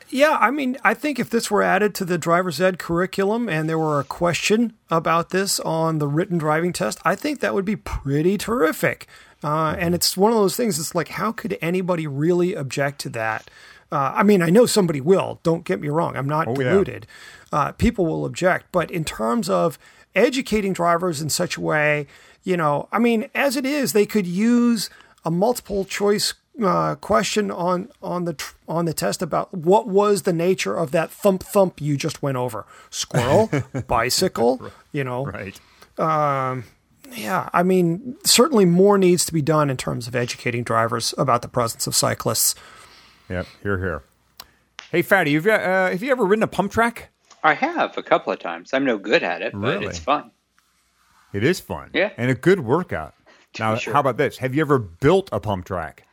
Speaker 2: Yeah, I mean, I think if this were added to the driver's ed curriculum and there were a question about this on the written driving test, I think that would be pretty terrific. Uh, and it's one of those things. It's like, how could anybody really object to that? Uh, I mean, I know somebody will. Don't get me wrong. I'm not
Speaker 1: Oh, yeah.
Speaker 2: deluded. Uh, people will object, but in terms of educating drivers in such a way, you know, I mean, as it is, they could use a multiple choice uh, question on on the tr- on the test about what was the nature of that thump thump you just went over squirrel bicycle you know
Speaker 1: Right.
Speaker 2: Yeah i mean certainly more needs to be done in terms of educating drivers about the presence of cyclists
Speaker 1: Yep. Here, here. Hey, Fatty, have you, uh, have you ever ridden a pump track?
Speaker 3: I have a couple of times. I'm no good at it, but
Speaker 1: Really?
Speaker 3: it's fun.
Speaker 1: It is fun.
Speaker 3: Yeah.
Speaker 1: And a good workout. Now,
Speaker 3: sure.
Speaker 1: how about this? Have you ever built a pump track?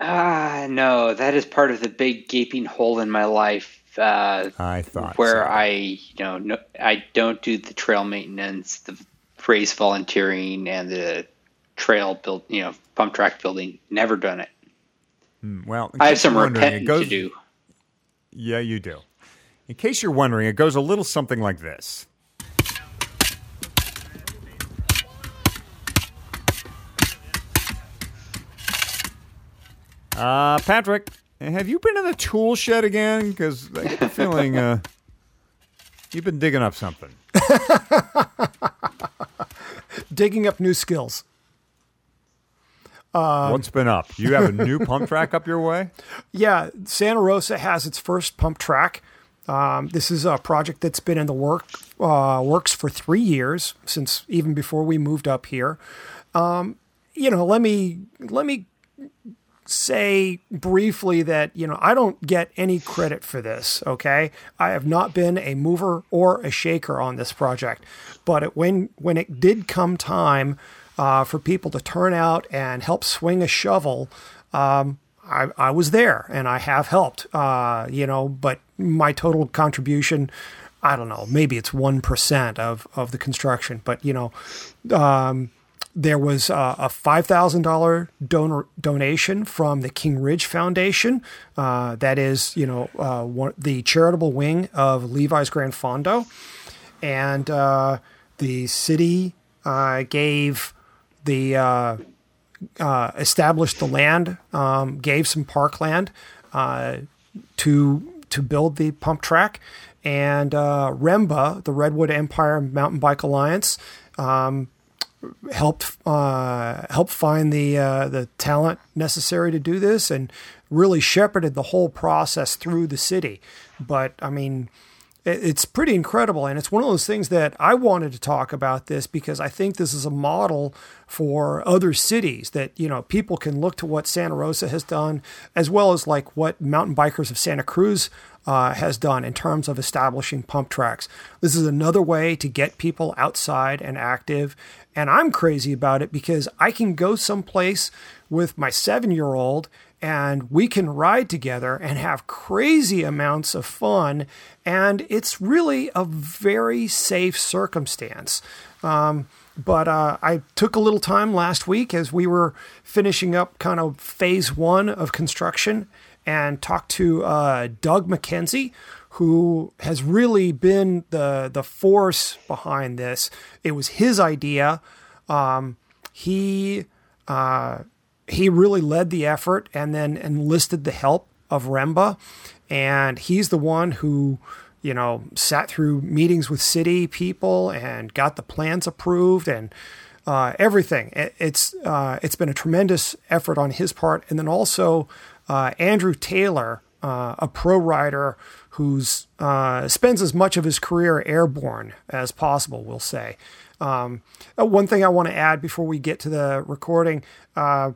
Speaker 3: Ah, no, that is part of the big gaping hole in my life. Uh,
Speaker 1: I thought
Speaker 3: where
Speaker 1: so.
Speaker 3: I, you know, no, I don't do the trail maintenance, the race volunteering, and the trail build, you know, pump track building. Never done it.
Speaker 1: Well,
Speaker 3: I have some repenting
Speaker 1: goes,
Speaker 3: to do.
Speaker 1: Yeah, you do. In case you're wondering, it goes a little something like this. Uh, Patrick, have you been in the tool shed again? Because I get the feeling uh, you've been digging up something.
Speaker 2: digging up new skills
Speaker 1: What's been up? You have a new pump track up your way?
Speaker 2: Yeah, Santa Rosa has its first pump track. Um, this is a project that's been in the work uh, works for three years since even before we moved up here. Um, you know, let me let me say briefly that you know I don't get any credit for this. Okay, I have not been a mover or a shaker on this project, but it, when when it did come time uh, for people to turn out and help swing a shovel, um, I, I was there and I have helped. Uh, you know, but my total contribution. I don't know, maybe it's 1% of, of the construction, but you know, um, there was uh, a $5,000 donor donation from the King Ridge Foundation. Uh, that is, you know, uh, one, the charitable wing of Levi's GranFondo. And uh, the city uh, gave the, uh, established the land, um, gave some parkland to, to build the pump track. And REMBA, the Redwood Empire Mountain Bike Alliance, um, helped uh, helped find the uh, the talent necessary to do this and really shepherded the whole process through the city. But I mean, it- it's pretty incredible, and it's one of those things that I wanted to talk about this because I think this is a model for other cities that you know people can look to what Santa Rosa has done, as well as like what Mountain Bikers of Santa Cruz uh, has done in terms of establishing pump tracks. This is another way to get people outside and active. And I'm crazy about it because I can go someplace with my seven year old and we can ride together and have crazy amounts of fun. And it's really a very safe circumstance. Um, but uh, I took a little time last week as we were finishing up kind of phase one of construction and talked to uh, Doug McKenzie, who has really been the the force behind this. It was his idea. Um, he uh, he really led the effort and then enlisted the help of Remba, and he's the one who you know sat through meetings with city people and got the plans approved and uh, everything. It, it's uh, it's been a tremendous effort on his part, and then also uh, Andrew Taylor, uh, a pro rider who uh, spends as much of his career airborne as possible. We'll say. Um, uh, one thing I want to add before we get to the recording. Uh,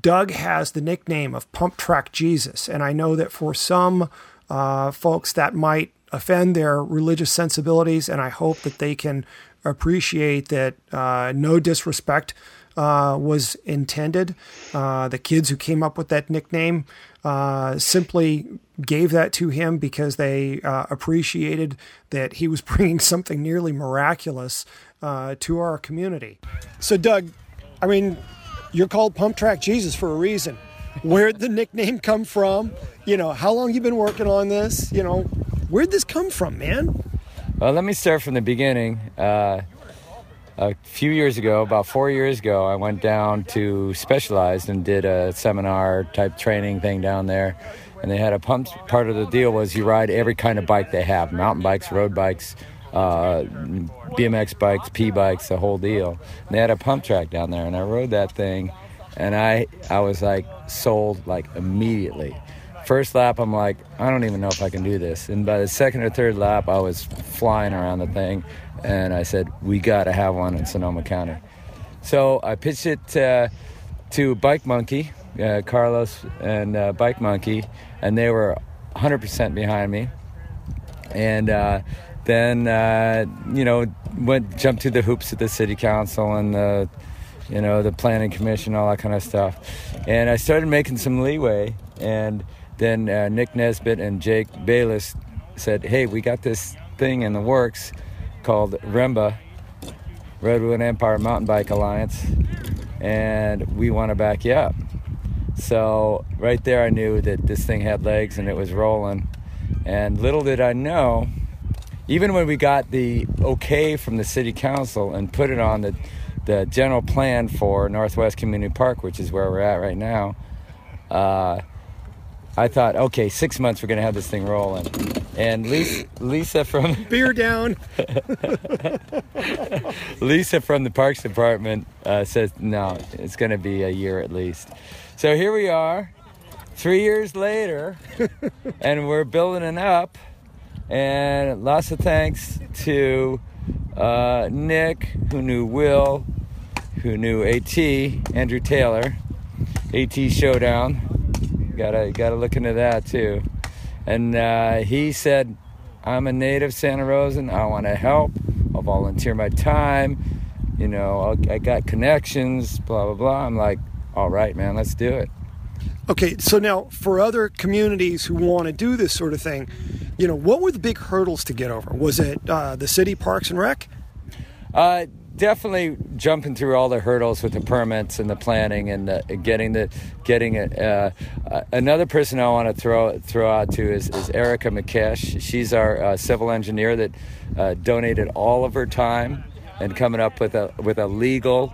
Speaker 2: Doug has the nickname of Pump Track Jesus, and I know that for some uh, folks that might offend their religious sensibilities, and I hope that they can appreciate that uh, no disrespect uh, was intended. Uh, the kids who came up with that nickname uh, simply gave that to him because they uh, appreciated that he was bringing something nearly miraculous uh, to our community. So, Doug, I mean, you're called Pump Track Jesus for a reason. Where'd the nickname come from? You know, how long you been working on this? You know, where'd this come from, man?
Speaker 4: Well, let me start from the beginning. Uh, a few years ago, about four years ago, I went down to Specialized and did a seminar type training thing down there. And they had a pump. Part of the deal was you ride every kind of bike they have: mountain bikes, road bikes, uh, BMX bikes, P bikes, the whole deal. And they had a pump track down there, and I rode that thing, and I I was like sold like immediately. First lap, I'm like, I don't even know if I can do this. And by the second or third lap, I was flying around the thing, and I said, we got to have one in Sonoma County. So I pitched it uh, to Bike Monkey, uh, Carlos and uh, Bike Monkey, and they were 100% behind me. And uh, then, uh, you know, went jumped through the hoops at the city council and the, you know, the planning commission, all that kind of stuff. And I started making some leeway. And then uh, Nick Nesbitt and Jake Bayless said, hey, we got this thing in the works called REMBA, Redwood Empire Mountain Bike Alliance, and we want to back you up. So right there, I knew that this thing had legs and it was rolling. And little did I know, even when we got the okay from the city council and put it on the, the general plan for Northwest Community Park, which is where we're at right now, uh, I thought, okay, six months we're going to have this thing rolling. And Lisa, Lisa from
Speaker 2: Beer down.
Speaker 4: Lisa from the Parks Department uh, says, no, it's going to be a year at least. So here we are, three years later, and we're building it up. And lots of thanks to uh, Nick, who knew Will, who knew AT, Andrew Taylor, AT Showdown. Gotta gotta look into that too. And uh, he said, "I'm a native Santa Rosan. I want to help. I'll volunteer my time. You know, I'll, I got connections. Blah blah blah." I'm like, "All right, man, let's do it."
Speaker 2: Okay, so now for other communities who want to do this sort of thing, you know, what were the big hurdles to get over? Was it uh, the city parks and rec?
Speaker 4: Uh, definitely jumping through all the hurdles with the permits and the planning and the, getting the getting it. Uh, uh, another person I want to throw throw out to is, is Erica McKesh. She's our uh, civil engineer that uh, donated all of her time and coming up with a with a legal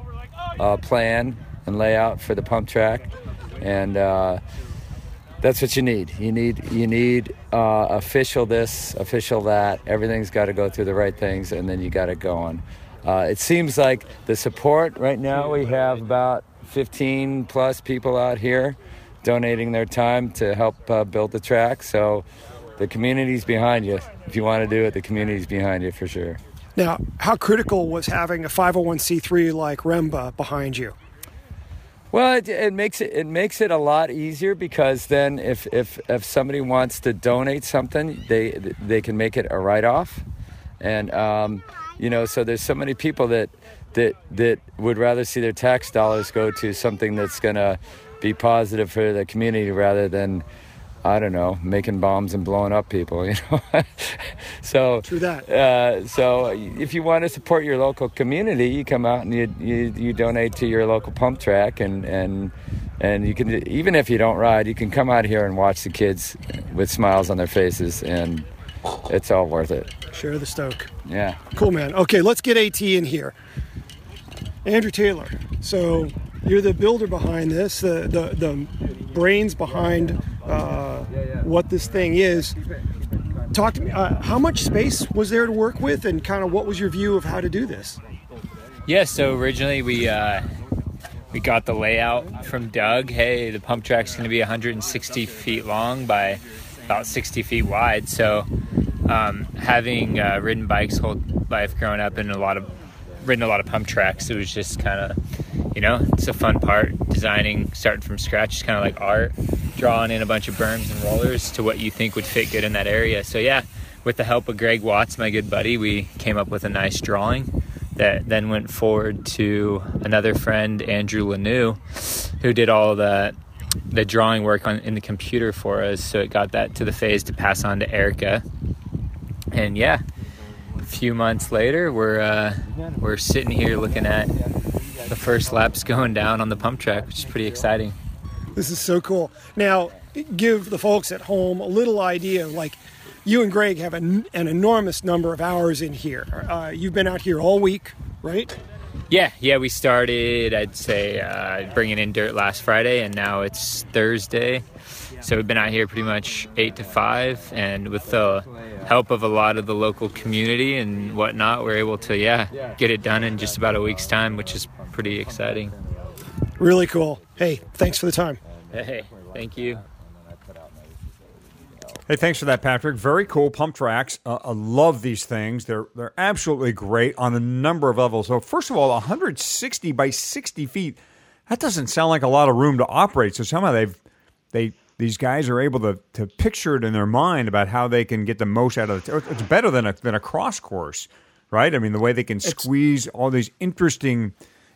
Speaker 4: uh, plan and layout for the pump track, and uh, that's what you need. You need you need official this, official that. Everything's got to go through the right things, and then you got it go on. Uh, it seems like the support right now, we have about 15 plus people out here donating their time to help uh, build the track. So the community's behind you. If you want to do it, the community's behind you for sure.
Speaker 2: Now, how critical was having a 501c3 like REMBA behind you?
Speaker 4: Well, it, it, makes it it makes it a lot easier because then if, if if somebody wants to donate something, they they can make it a write off, and um, you know so there's so many people that that that would rather see their tax dollars go to something that's going to be positive for the community rather than I don't know, making bombs and blowing up people, you know. so
Speaker 2: True that.
Speaker 4: Uh, so if you want to support your local community, you come out and you, you you donate to your local pump track, and and and you can even if you don't ride, you can come out here and watch the kids with smiles on their faces, and it's all worth it.
Speaker 2: Share the stoke.
Speaker 4: Yeah.
Speaker 2: Cool, man. Okay, let's get AT in here. Andrew Taylor. So you're the builder behind this, the the, the brains behind uh, what this thing is. Talk to me. Uh, how much space was there to work with, and kind of what was your view of how to do this?
Speaker 6: Yeah. So originally we uh, we got the layout from Doug. Hey, the pump track's going to be 160 feet long by about 60 feet wide. So um, having uh, ridden bikes whole life growing up and a lot of ridden a lot of pump tracks, it was just kind of you know it's a fun part designing starting from scratch. is kind of like art, drawing in a bunch of berms and rollers to what you think would fit good in that area. So yeah, with the help of Greg Watts, my good buddy, we came up with a nice drawing that then went forward to another friend, Andrew Lanou, who did all the the drawing work on in the computer for us. So it got that to the phase to pass on to Erica. And yeah, a few months later, we're uh, we're sitting here looking at the first laps going down on the pump track, which is pretty exciting.
Speaker 2: This is so cool. Now, give the folks at home a little idea like you and Greg have an, an enormous number of hours in here. Uh, you've been out here all week, right?
Speaker 6: Yeah, yeah, we started, I'd say, uh, bringing in dirt last Friday, and now it's Thursday. So we've been out here pretty much 8 to 5, and with the help of a lot of the local community and whatnot, we're able to, yeah, get it done in just about a week's time, which is pretty exciting.
Speaker 2: Really cool. Hey, thanks for the time.
Speaker 6: Hey, thank you.
Speaker 1: Hey, thanks for that, Patrick. Very cool pump tracks. Uh, I love these things. They're they're absolutely great on a number of levels. So, first of all, 160 by 60 feet. That doesn't sound like a lot of room to operate. So somehow they've they these guys are able to to picture it in their mind about how they can get the most out of it. It's better than a than a cross course, right? I mean, the way they can squeeze all these interesting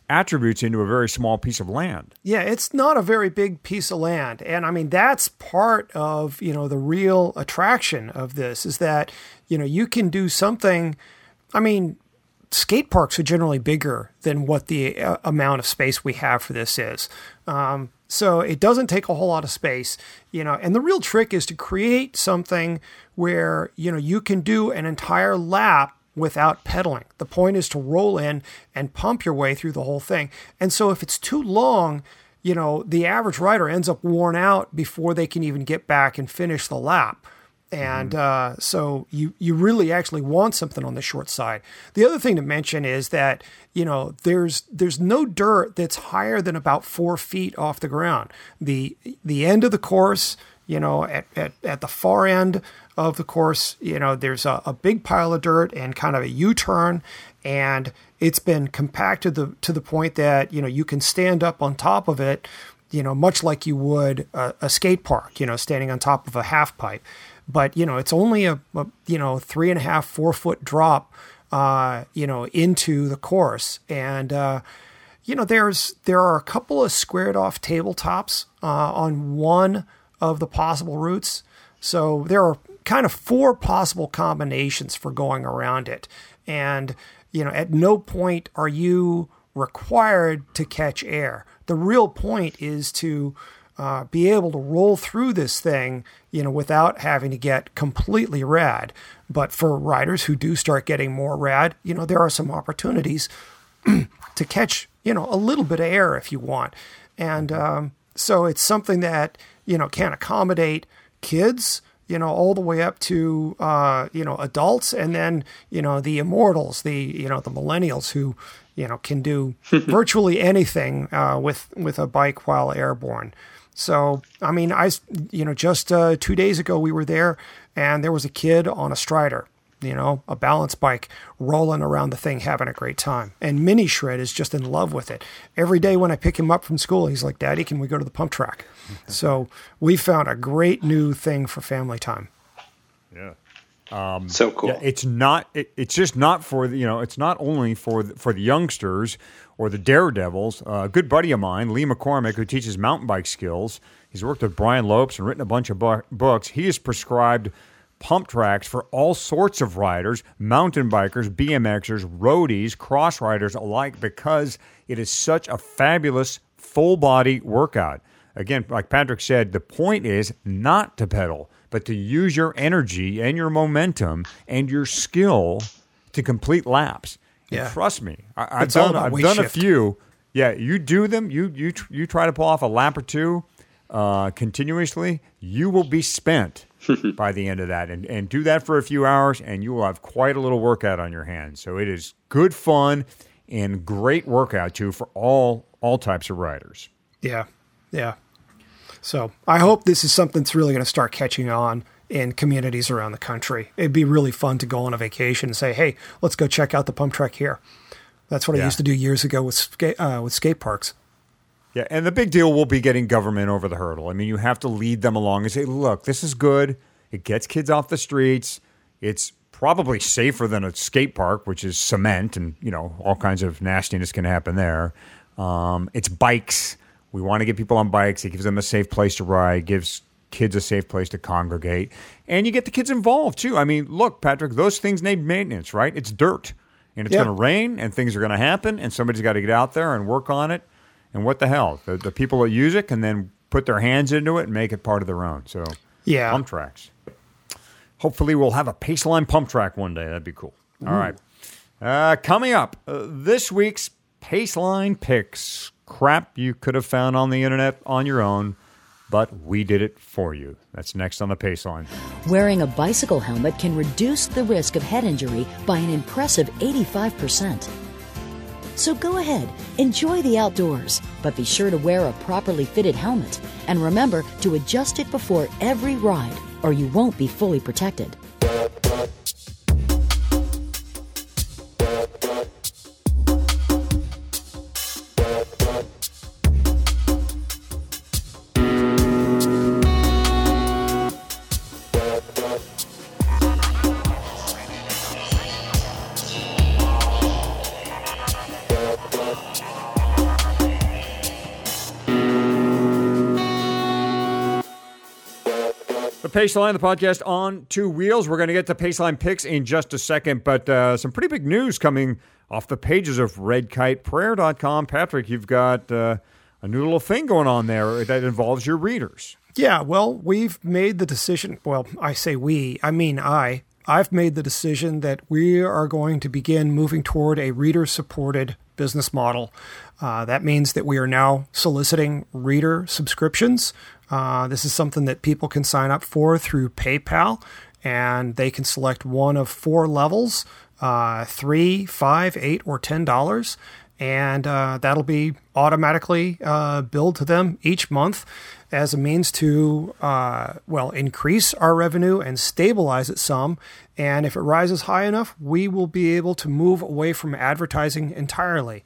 Speaker 1: attributes into a very small piece of land.
Speaker 2: Yeah, it's not a very big piece of land. And I mean, that's part of, you know, the real attraction of this is that, you know, you can do something. I mean, skate parks are generally bigger than what the uh, amount of space we have for this is. Um, so it doesn't take a whole lot of space, you know, and the real trick is to create something where, you know, you can do an entire lap without pedaling. The point is to roll in and pump your way through the whole thing. And so if it's too long, you know, the average rider ends up worn out before they can even get back and finish the lap. And uh, so you you really actually want something on the short side. The other thing to mention is that you know there's there's no dirt that's higher than about four feet off the ground. The the end of the course, you know, at, at, at the far end of the course, you know, there's a, a big pile of dirt and kind of a U-turn, and it's been compacted to, to the point that you know you can stand up on top of it, you know, much like you would a, a skate park, you know, standing on top of a half pipe. But you know, it's only a, a you know three and a half, four foot drop, uh, you know, into the course, and uh, you know, there's there are a couple of squared off tabletops uh, on one of the possible routes. So there are kind of four possible combinations for going around it. And, you know, at no point are you required to catch air. The real point is to uh, be able to roll through this thing, you know, without having to get completely rad. But for riders who do start getting more rad, you know, there are some opportunities to catch, you know, a little bit of air if you want. And um, so it's something that, you know, can accommodate kids, you know, all the way up to, uh, you know, adults and then, you know, the immortals, the, you know, the millennials who, you know, can do virtually anything uh, with, with a bike while airborne. So, I mean, I, you know, just uh, two days ago we were there and there was a kid on a strider, you know, a balance bike rolling around the thing, having a great time. And Mini Shred is just in love with it. Every day when I pick him up from school, he's like, Daddy, can we go to the pump track? So we found a great new thing for family time.
Speaker 1: Yeah.
Speaker 3: so cool.
Speaker 1: Yeah, it's not. It, it's just not for the, you know. It's not only for the, for the youngsters or the daredevils. Uh, a good buddy of mine, Lee McCormack, who teaches mountain bike skills. He's worked with Brian Lopes and written a bunch of bu- books. He has prescribed pump tracks for all sorts of riders, mountain bikers, BMXers, roadies, cross riders alike, because it is such a fabulous full body workout. Again, like Patrick said, the point is not to pedal, but to use your energy and your momentum and your skill to complete laps. And
Speaker 2: Yeah.
Speaker 1: trust me, I, I've done I've done a few. Yeah, you do them. You you tr- you try to pull off a lap or two uh, continuously. You will be spent by the end of that, and and do that for a few hours, and you will have quite a little workout on your hands. So it is good fun and great workout too for all all types of riders.
Speaker 2: Yeah. Yeah. So I hope this is something that's really going to start catching on in communities around the country. It'd be really fun to go on a vacation and say, "Hey, let's go check out the pump track here." That's what I used to do years ago with skate uh, with skate parks.
Speaker 1: Yeah, and the big deal will be getting government over the hurdle. I mean, you have to lead them along and say, "Look, this is good. It gets kids off the streets. It's probably safer than a skate park, which is cement and you know all kinds of nastiness can happen there. Um, it's bikes. We want to get people on bikes. It gives them a safe place to ride. Gives kids a safe place to congregate, and you get the kids involved too. I mean, look, Patrick, those things need maintenance, right? It's dirt, and it's
Speaker 2: Yeah.
Speaker 1: going to rain, and things are going to happen, and somebody's got to get out there and work on it. And what the hell? The, the people that use it can then put their hands into it and make it part of their own. So,
Speaker 2: Yeah.
Speaker 1: pump tracks. Hopefully, we'll have a Paceline pump track one day. That'd be cool. All right. Uh, coming up, uh, this week's Paceline picks. Crap you could have found on the internet on your own, but we did it for you. That's next on the Paceline.
Speaker 7: Wearing a bicycle helmet can reduce the risk of head injury by an impressive 85%. So go ahead, enjoy the outdoors, but be sure to wear a properly fitted helmet. And remember to adjust it before every ride, or you won't be fully protected.
Speaker 1: Paceline, the podcast on two wheels. We're going to get to Paceline picks in just a second, but uh, some pretty big news coming off the pages of redkiteprayer.com. Patrick, you've got uh, a new little thing going on there that involves your readers.
Speaker 2: Yeah, well, we've made the decision. Well, I say we, I mean I. I've made the decision that we are going to begin moving toward a reader supported business model. Uh, that means that we are now soliciting reader subscriptions. Uh, this is something that people can sign up for through PayPal, and they can select one of four levels uh, three, five, eight, or ten dollars and uh, that'll be automatically uh, billed to them each month as a means to uh, well increase our revenue and stabilize it some and if it rises high enough we will be able to move away from advertising entirely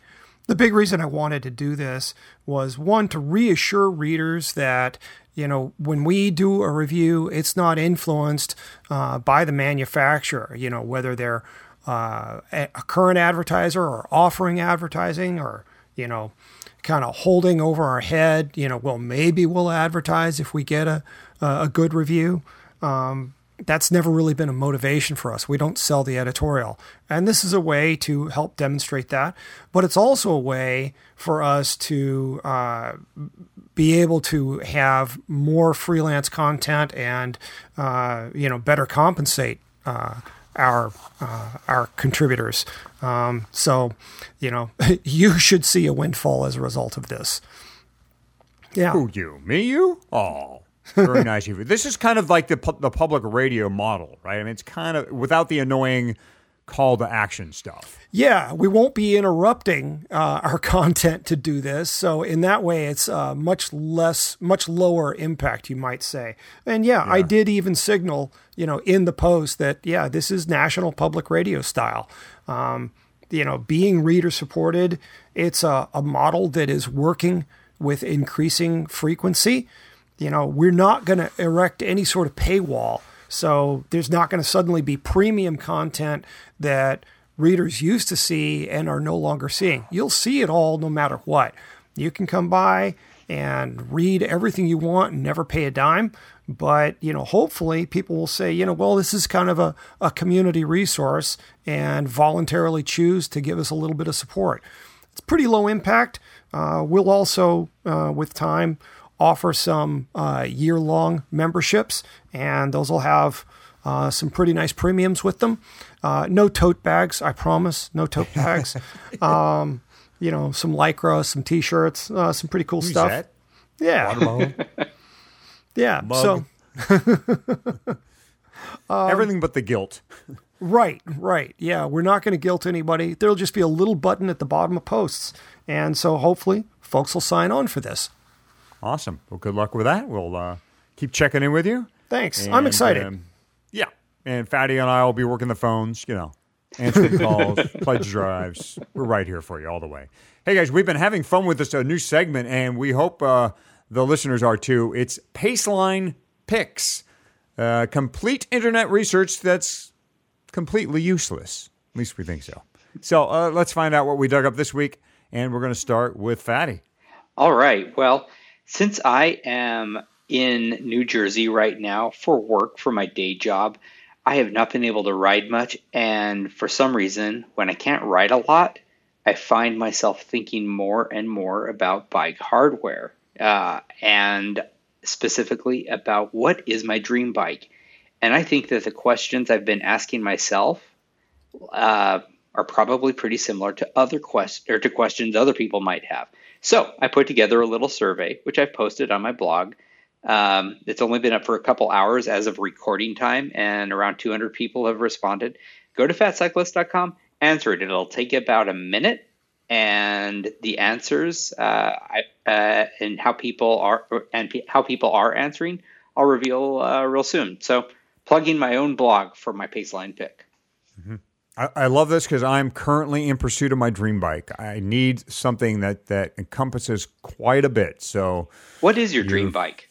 Speaker 2: the big reason I wanted to do this was one to reassure readers that you know when we do a review, it's not influenced uh, by the manufacturer. You know whether they're uh, a current advertiser or offering advertising or you know kind of holding over our head. You know, well maybe we'll advertise if we get a a good review. Um, that's never really been a motivation for us. We don't sell the editorial. And this is a way to help demonstrate that. But it's also a way for us to uh, be able to have more freelance content and, uh, you know, better compensate uh, our, uh, our contributors. Um, so, you know, you should see a windfall as a result of this. Yeah.
Speaker 1: Who you? Me? You? Oh, very nice of you. This is kind of like the pu- the public radio model, right? I mean, it's kind of without the annoying call to action stuff.
Speaker 2: Yeah, we won't be interrupting uh, our content to do this. So in that way, it's uh, much less, much lower impact, you might say. And yeah, I did even signal, you know, in the post that yeah, this is national public radio style. Um, you know, being reader supported, it's a, a model that is working with increasing frequency. You know, we're not going to erect any sort of paywall. So there's not going to suddenly be premium content that readers used to see and are no longer seeing. You'll see it all no matter what. You can come by and read everything you want and never pay a dime. But, you know, hopefully people will say, you know, well, this is kind of a, a community resource and voluntarily choose to give us a little bit of support. It's pretty low impact. Uh, we'll also, uh, with time, offer some uh, year long memberships, and those will have uh, some pretty nice premiums with them. Uh, no tote bags, I promise. No tote bags. um, you know, some lycra, some t shirts, uh, some pretty cool
Speaker 1: Who's
Speaker 2: stuff.
Speaker 1: that?
Speaker 2: Yeah. Yeah.
Speaker 1: Mug.
Speaker 2: So, Um,
Speaker 1: Everything but the guilt.
Speaker 2: Right, right. Yeah, we're not going to guilt anybody. There'll just be a little button at the bottom of posts. And so hopefully folks will sign on for this.
Speaker 1: Awesome. Well, good luck with that. We'll uh, keep checking in with you.
Speaker 2: Thanks. I'm excited.
Speaker 1: um, yeah. And Fatty and I will be working the phones, you know, answering calls, pledge drives. We're right here for you all the way. Hey, guys, we've been having fun with this uh, new segment, and we hope uh, the listeners are too. It's Paceline Picks, uh, complete internet research that's completely useless. At least we think so. So uh, let's find out what we dug up this week, and we're going to start with Fatty.
Speaker 3: All right. Well, since I am in New Jersey right now for work for my day job, I have not been able to ride much. And for some reason, when I can't ride a lot, I find myself thinking more and more about bike hardware uh, and specifically about what is my dream bike. And I think that the questions I've been asking myself uh, are probably pretty similar to other quest or to questions other people might have. So I put together a little survey, which I've posted on my blog. Um, it's only been up for a couple hours as of recording time, and around 200 people have responded. Go to fatcyclist.com, answer it. It'll take about a minute, and the answers uh, I, uh, and how people are and how people are answering, I'll reveal uh, real soon. So, plugging my own blog for my Paceline pick.
Speaker 1: I, I love this because I'm currently in pursuit of my dream bike. I need something that that encompasses quite a bit. So,
Speaker 3: What is your dream bike?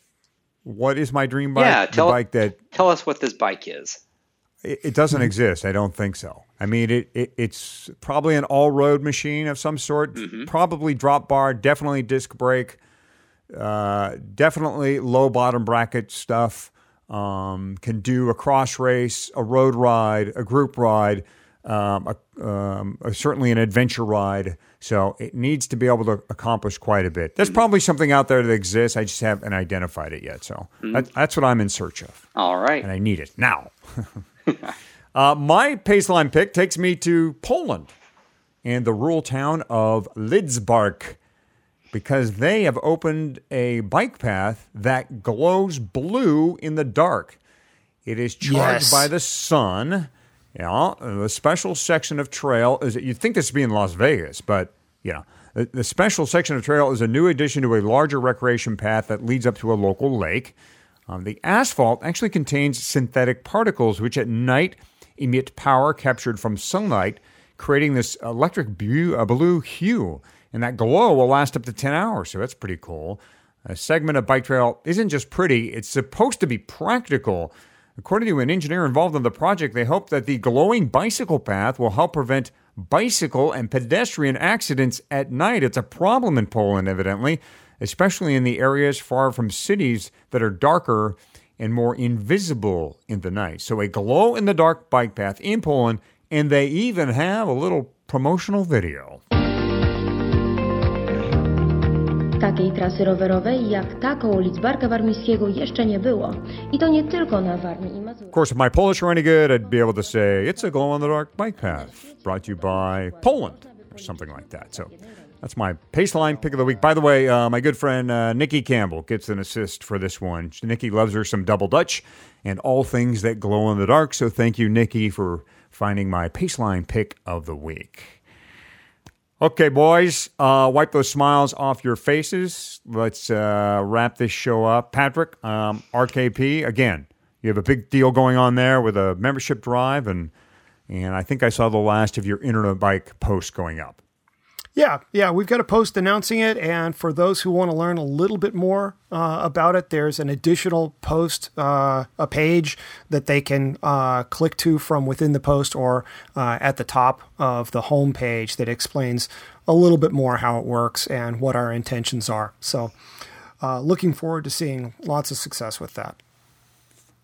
Speaker 1: what is my dream bike?
Speaker 3: Yeah,
Speaker 1: the
Speaker 3: tell-
Speaker 1: bike that
Speaker 3: Tell us what this bike is.
Speaker 1: it, it doesn't exist. I don't think so. I mean, it, it it's probably an all road machine of some sort. Probably drop bar, definitely disc brake, uh, definitely low bottom bracket stuff. Um, can do a cross race, a road ride, a group ride, um, a, um, a- certainly an adventure ride. So it needs to be able to accomplish quite a bit. There's probably something out there that exists. I just haven't identified it yet. So that, that's what I'm in search of
Speaker 3: All right.
Speaker 1: and I need it now. uh, my Paceline pick takes me to Poland and the rural town of Lidzbark because they have opened a bike path that glows blue in the dark. It is charged
Speaker 2: Yes.
Speaker 1: by the sun. Yeah, the special section of trail is. You'd think this would be in Las Vegas, but yeah, the, the special section of trail is a new addition to a larger recreation path that leads up to a local lake. Um, the asphalt actually contains synthetic particles, which at night emit power captured from sunlight, creating this electric blue, uh, blue hue. And that glow will last up to 10 hours, so that's pretty cool. A segment of bike trail isn't just pretty, it's supposed to be practical. According to an engineer involved in the project, they hope that the glowing bicycle path will help prevent bicycle and pedestrian accidents at night. It's a problem in Poland, evidently, especially in the areas far from cities that are darker and more invisible in the night. So, a glow in the dark bike path in Poland, and they even have a little promotional video.
Speaker 8: Takiej trasy rowerowej jak ta koło Warmińskiego jeszcze nie było. I to nie tylko na Warmii i Mazurach.
Speaker 1: Of course, if my Polish were any good, I'd be able to say it's a glow in the dark bike path brought to you by Poland or something like that. So that's my Paceline pick of the week. By the way, uh, my good friend uh, Nikki Campbell gets an assist for this one. Nikki loves her some double Dutch and all things that glow in the dark. So thank you, Nikki, for finding my Paceline pick of the week. Okay, boys, uh, wipe those smiles off your faces. Let's uh, wrap this show up. Patrick, um, RKP, again, you have a big deal going on there with a membership drive, and and I think I saw the last of your internet bike post going up.
Speaker 2: Yeah, yeah, we've got a post announcing it, and for those who want to learn a little bit more uh, about it, there's an additional post, uh, a page that they can uh, click to from within the post or uh, at the top of the home page that explains a little bit more how it works and what our intentions are. So, uh, looking forward to seeing lots of success with that.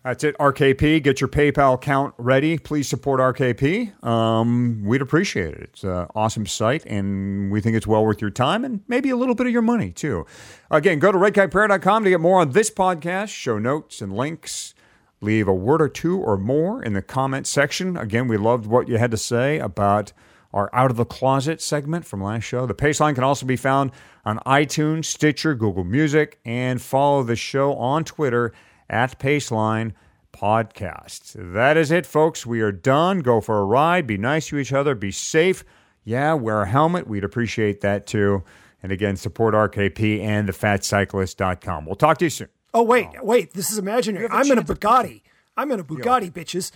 Speaker 1: That's it, RKP. Get your PayPal account ready. Please support RKP. Um, we'd appreciate it. It's an awesome site, and we think it's well worth your time and maybe a little bit of your money, too. Again, go to redkiteprayer.com to get more on this podcast, show notes and links. Leave a word or two or more in the comment section. Again, we loved what you had to say about our Out of the Closet segment from last show. The Paceline can also be found on iTunes, Stitcher, Google Music, and follow the show on Twitter at Paceline Podcast. That is it, folks. We are done. Go for a ride. Be nice to each other. Be safe. Yeah, wear a helmet. We'd appreciate that too. And again, support RKP and thefatcyclist.com. We'll talk to you soon.
Speaker 2: Oh wait, oh. wait, this is imaginary. I'm in a Bugatti. I'm in a Bugatti, bitches.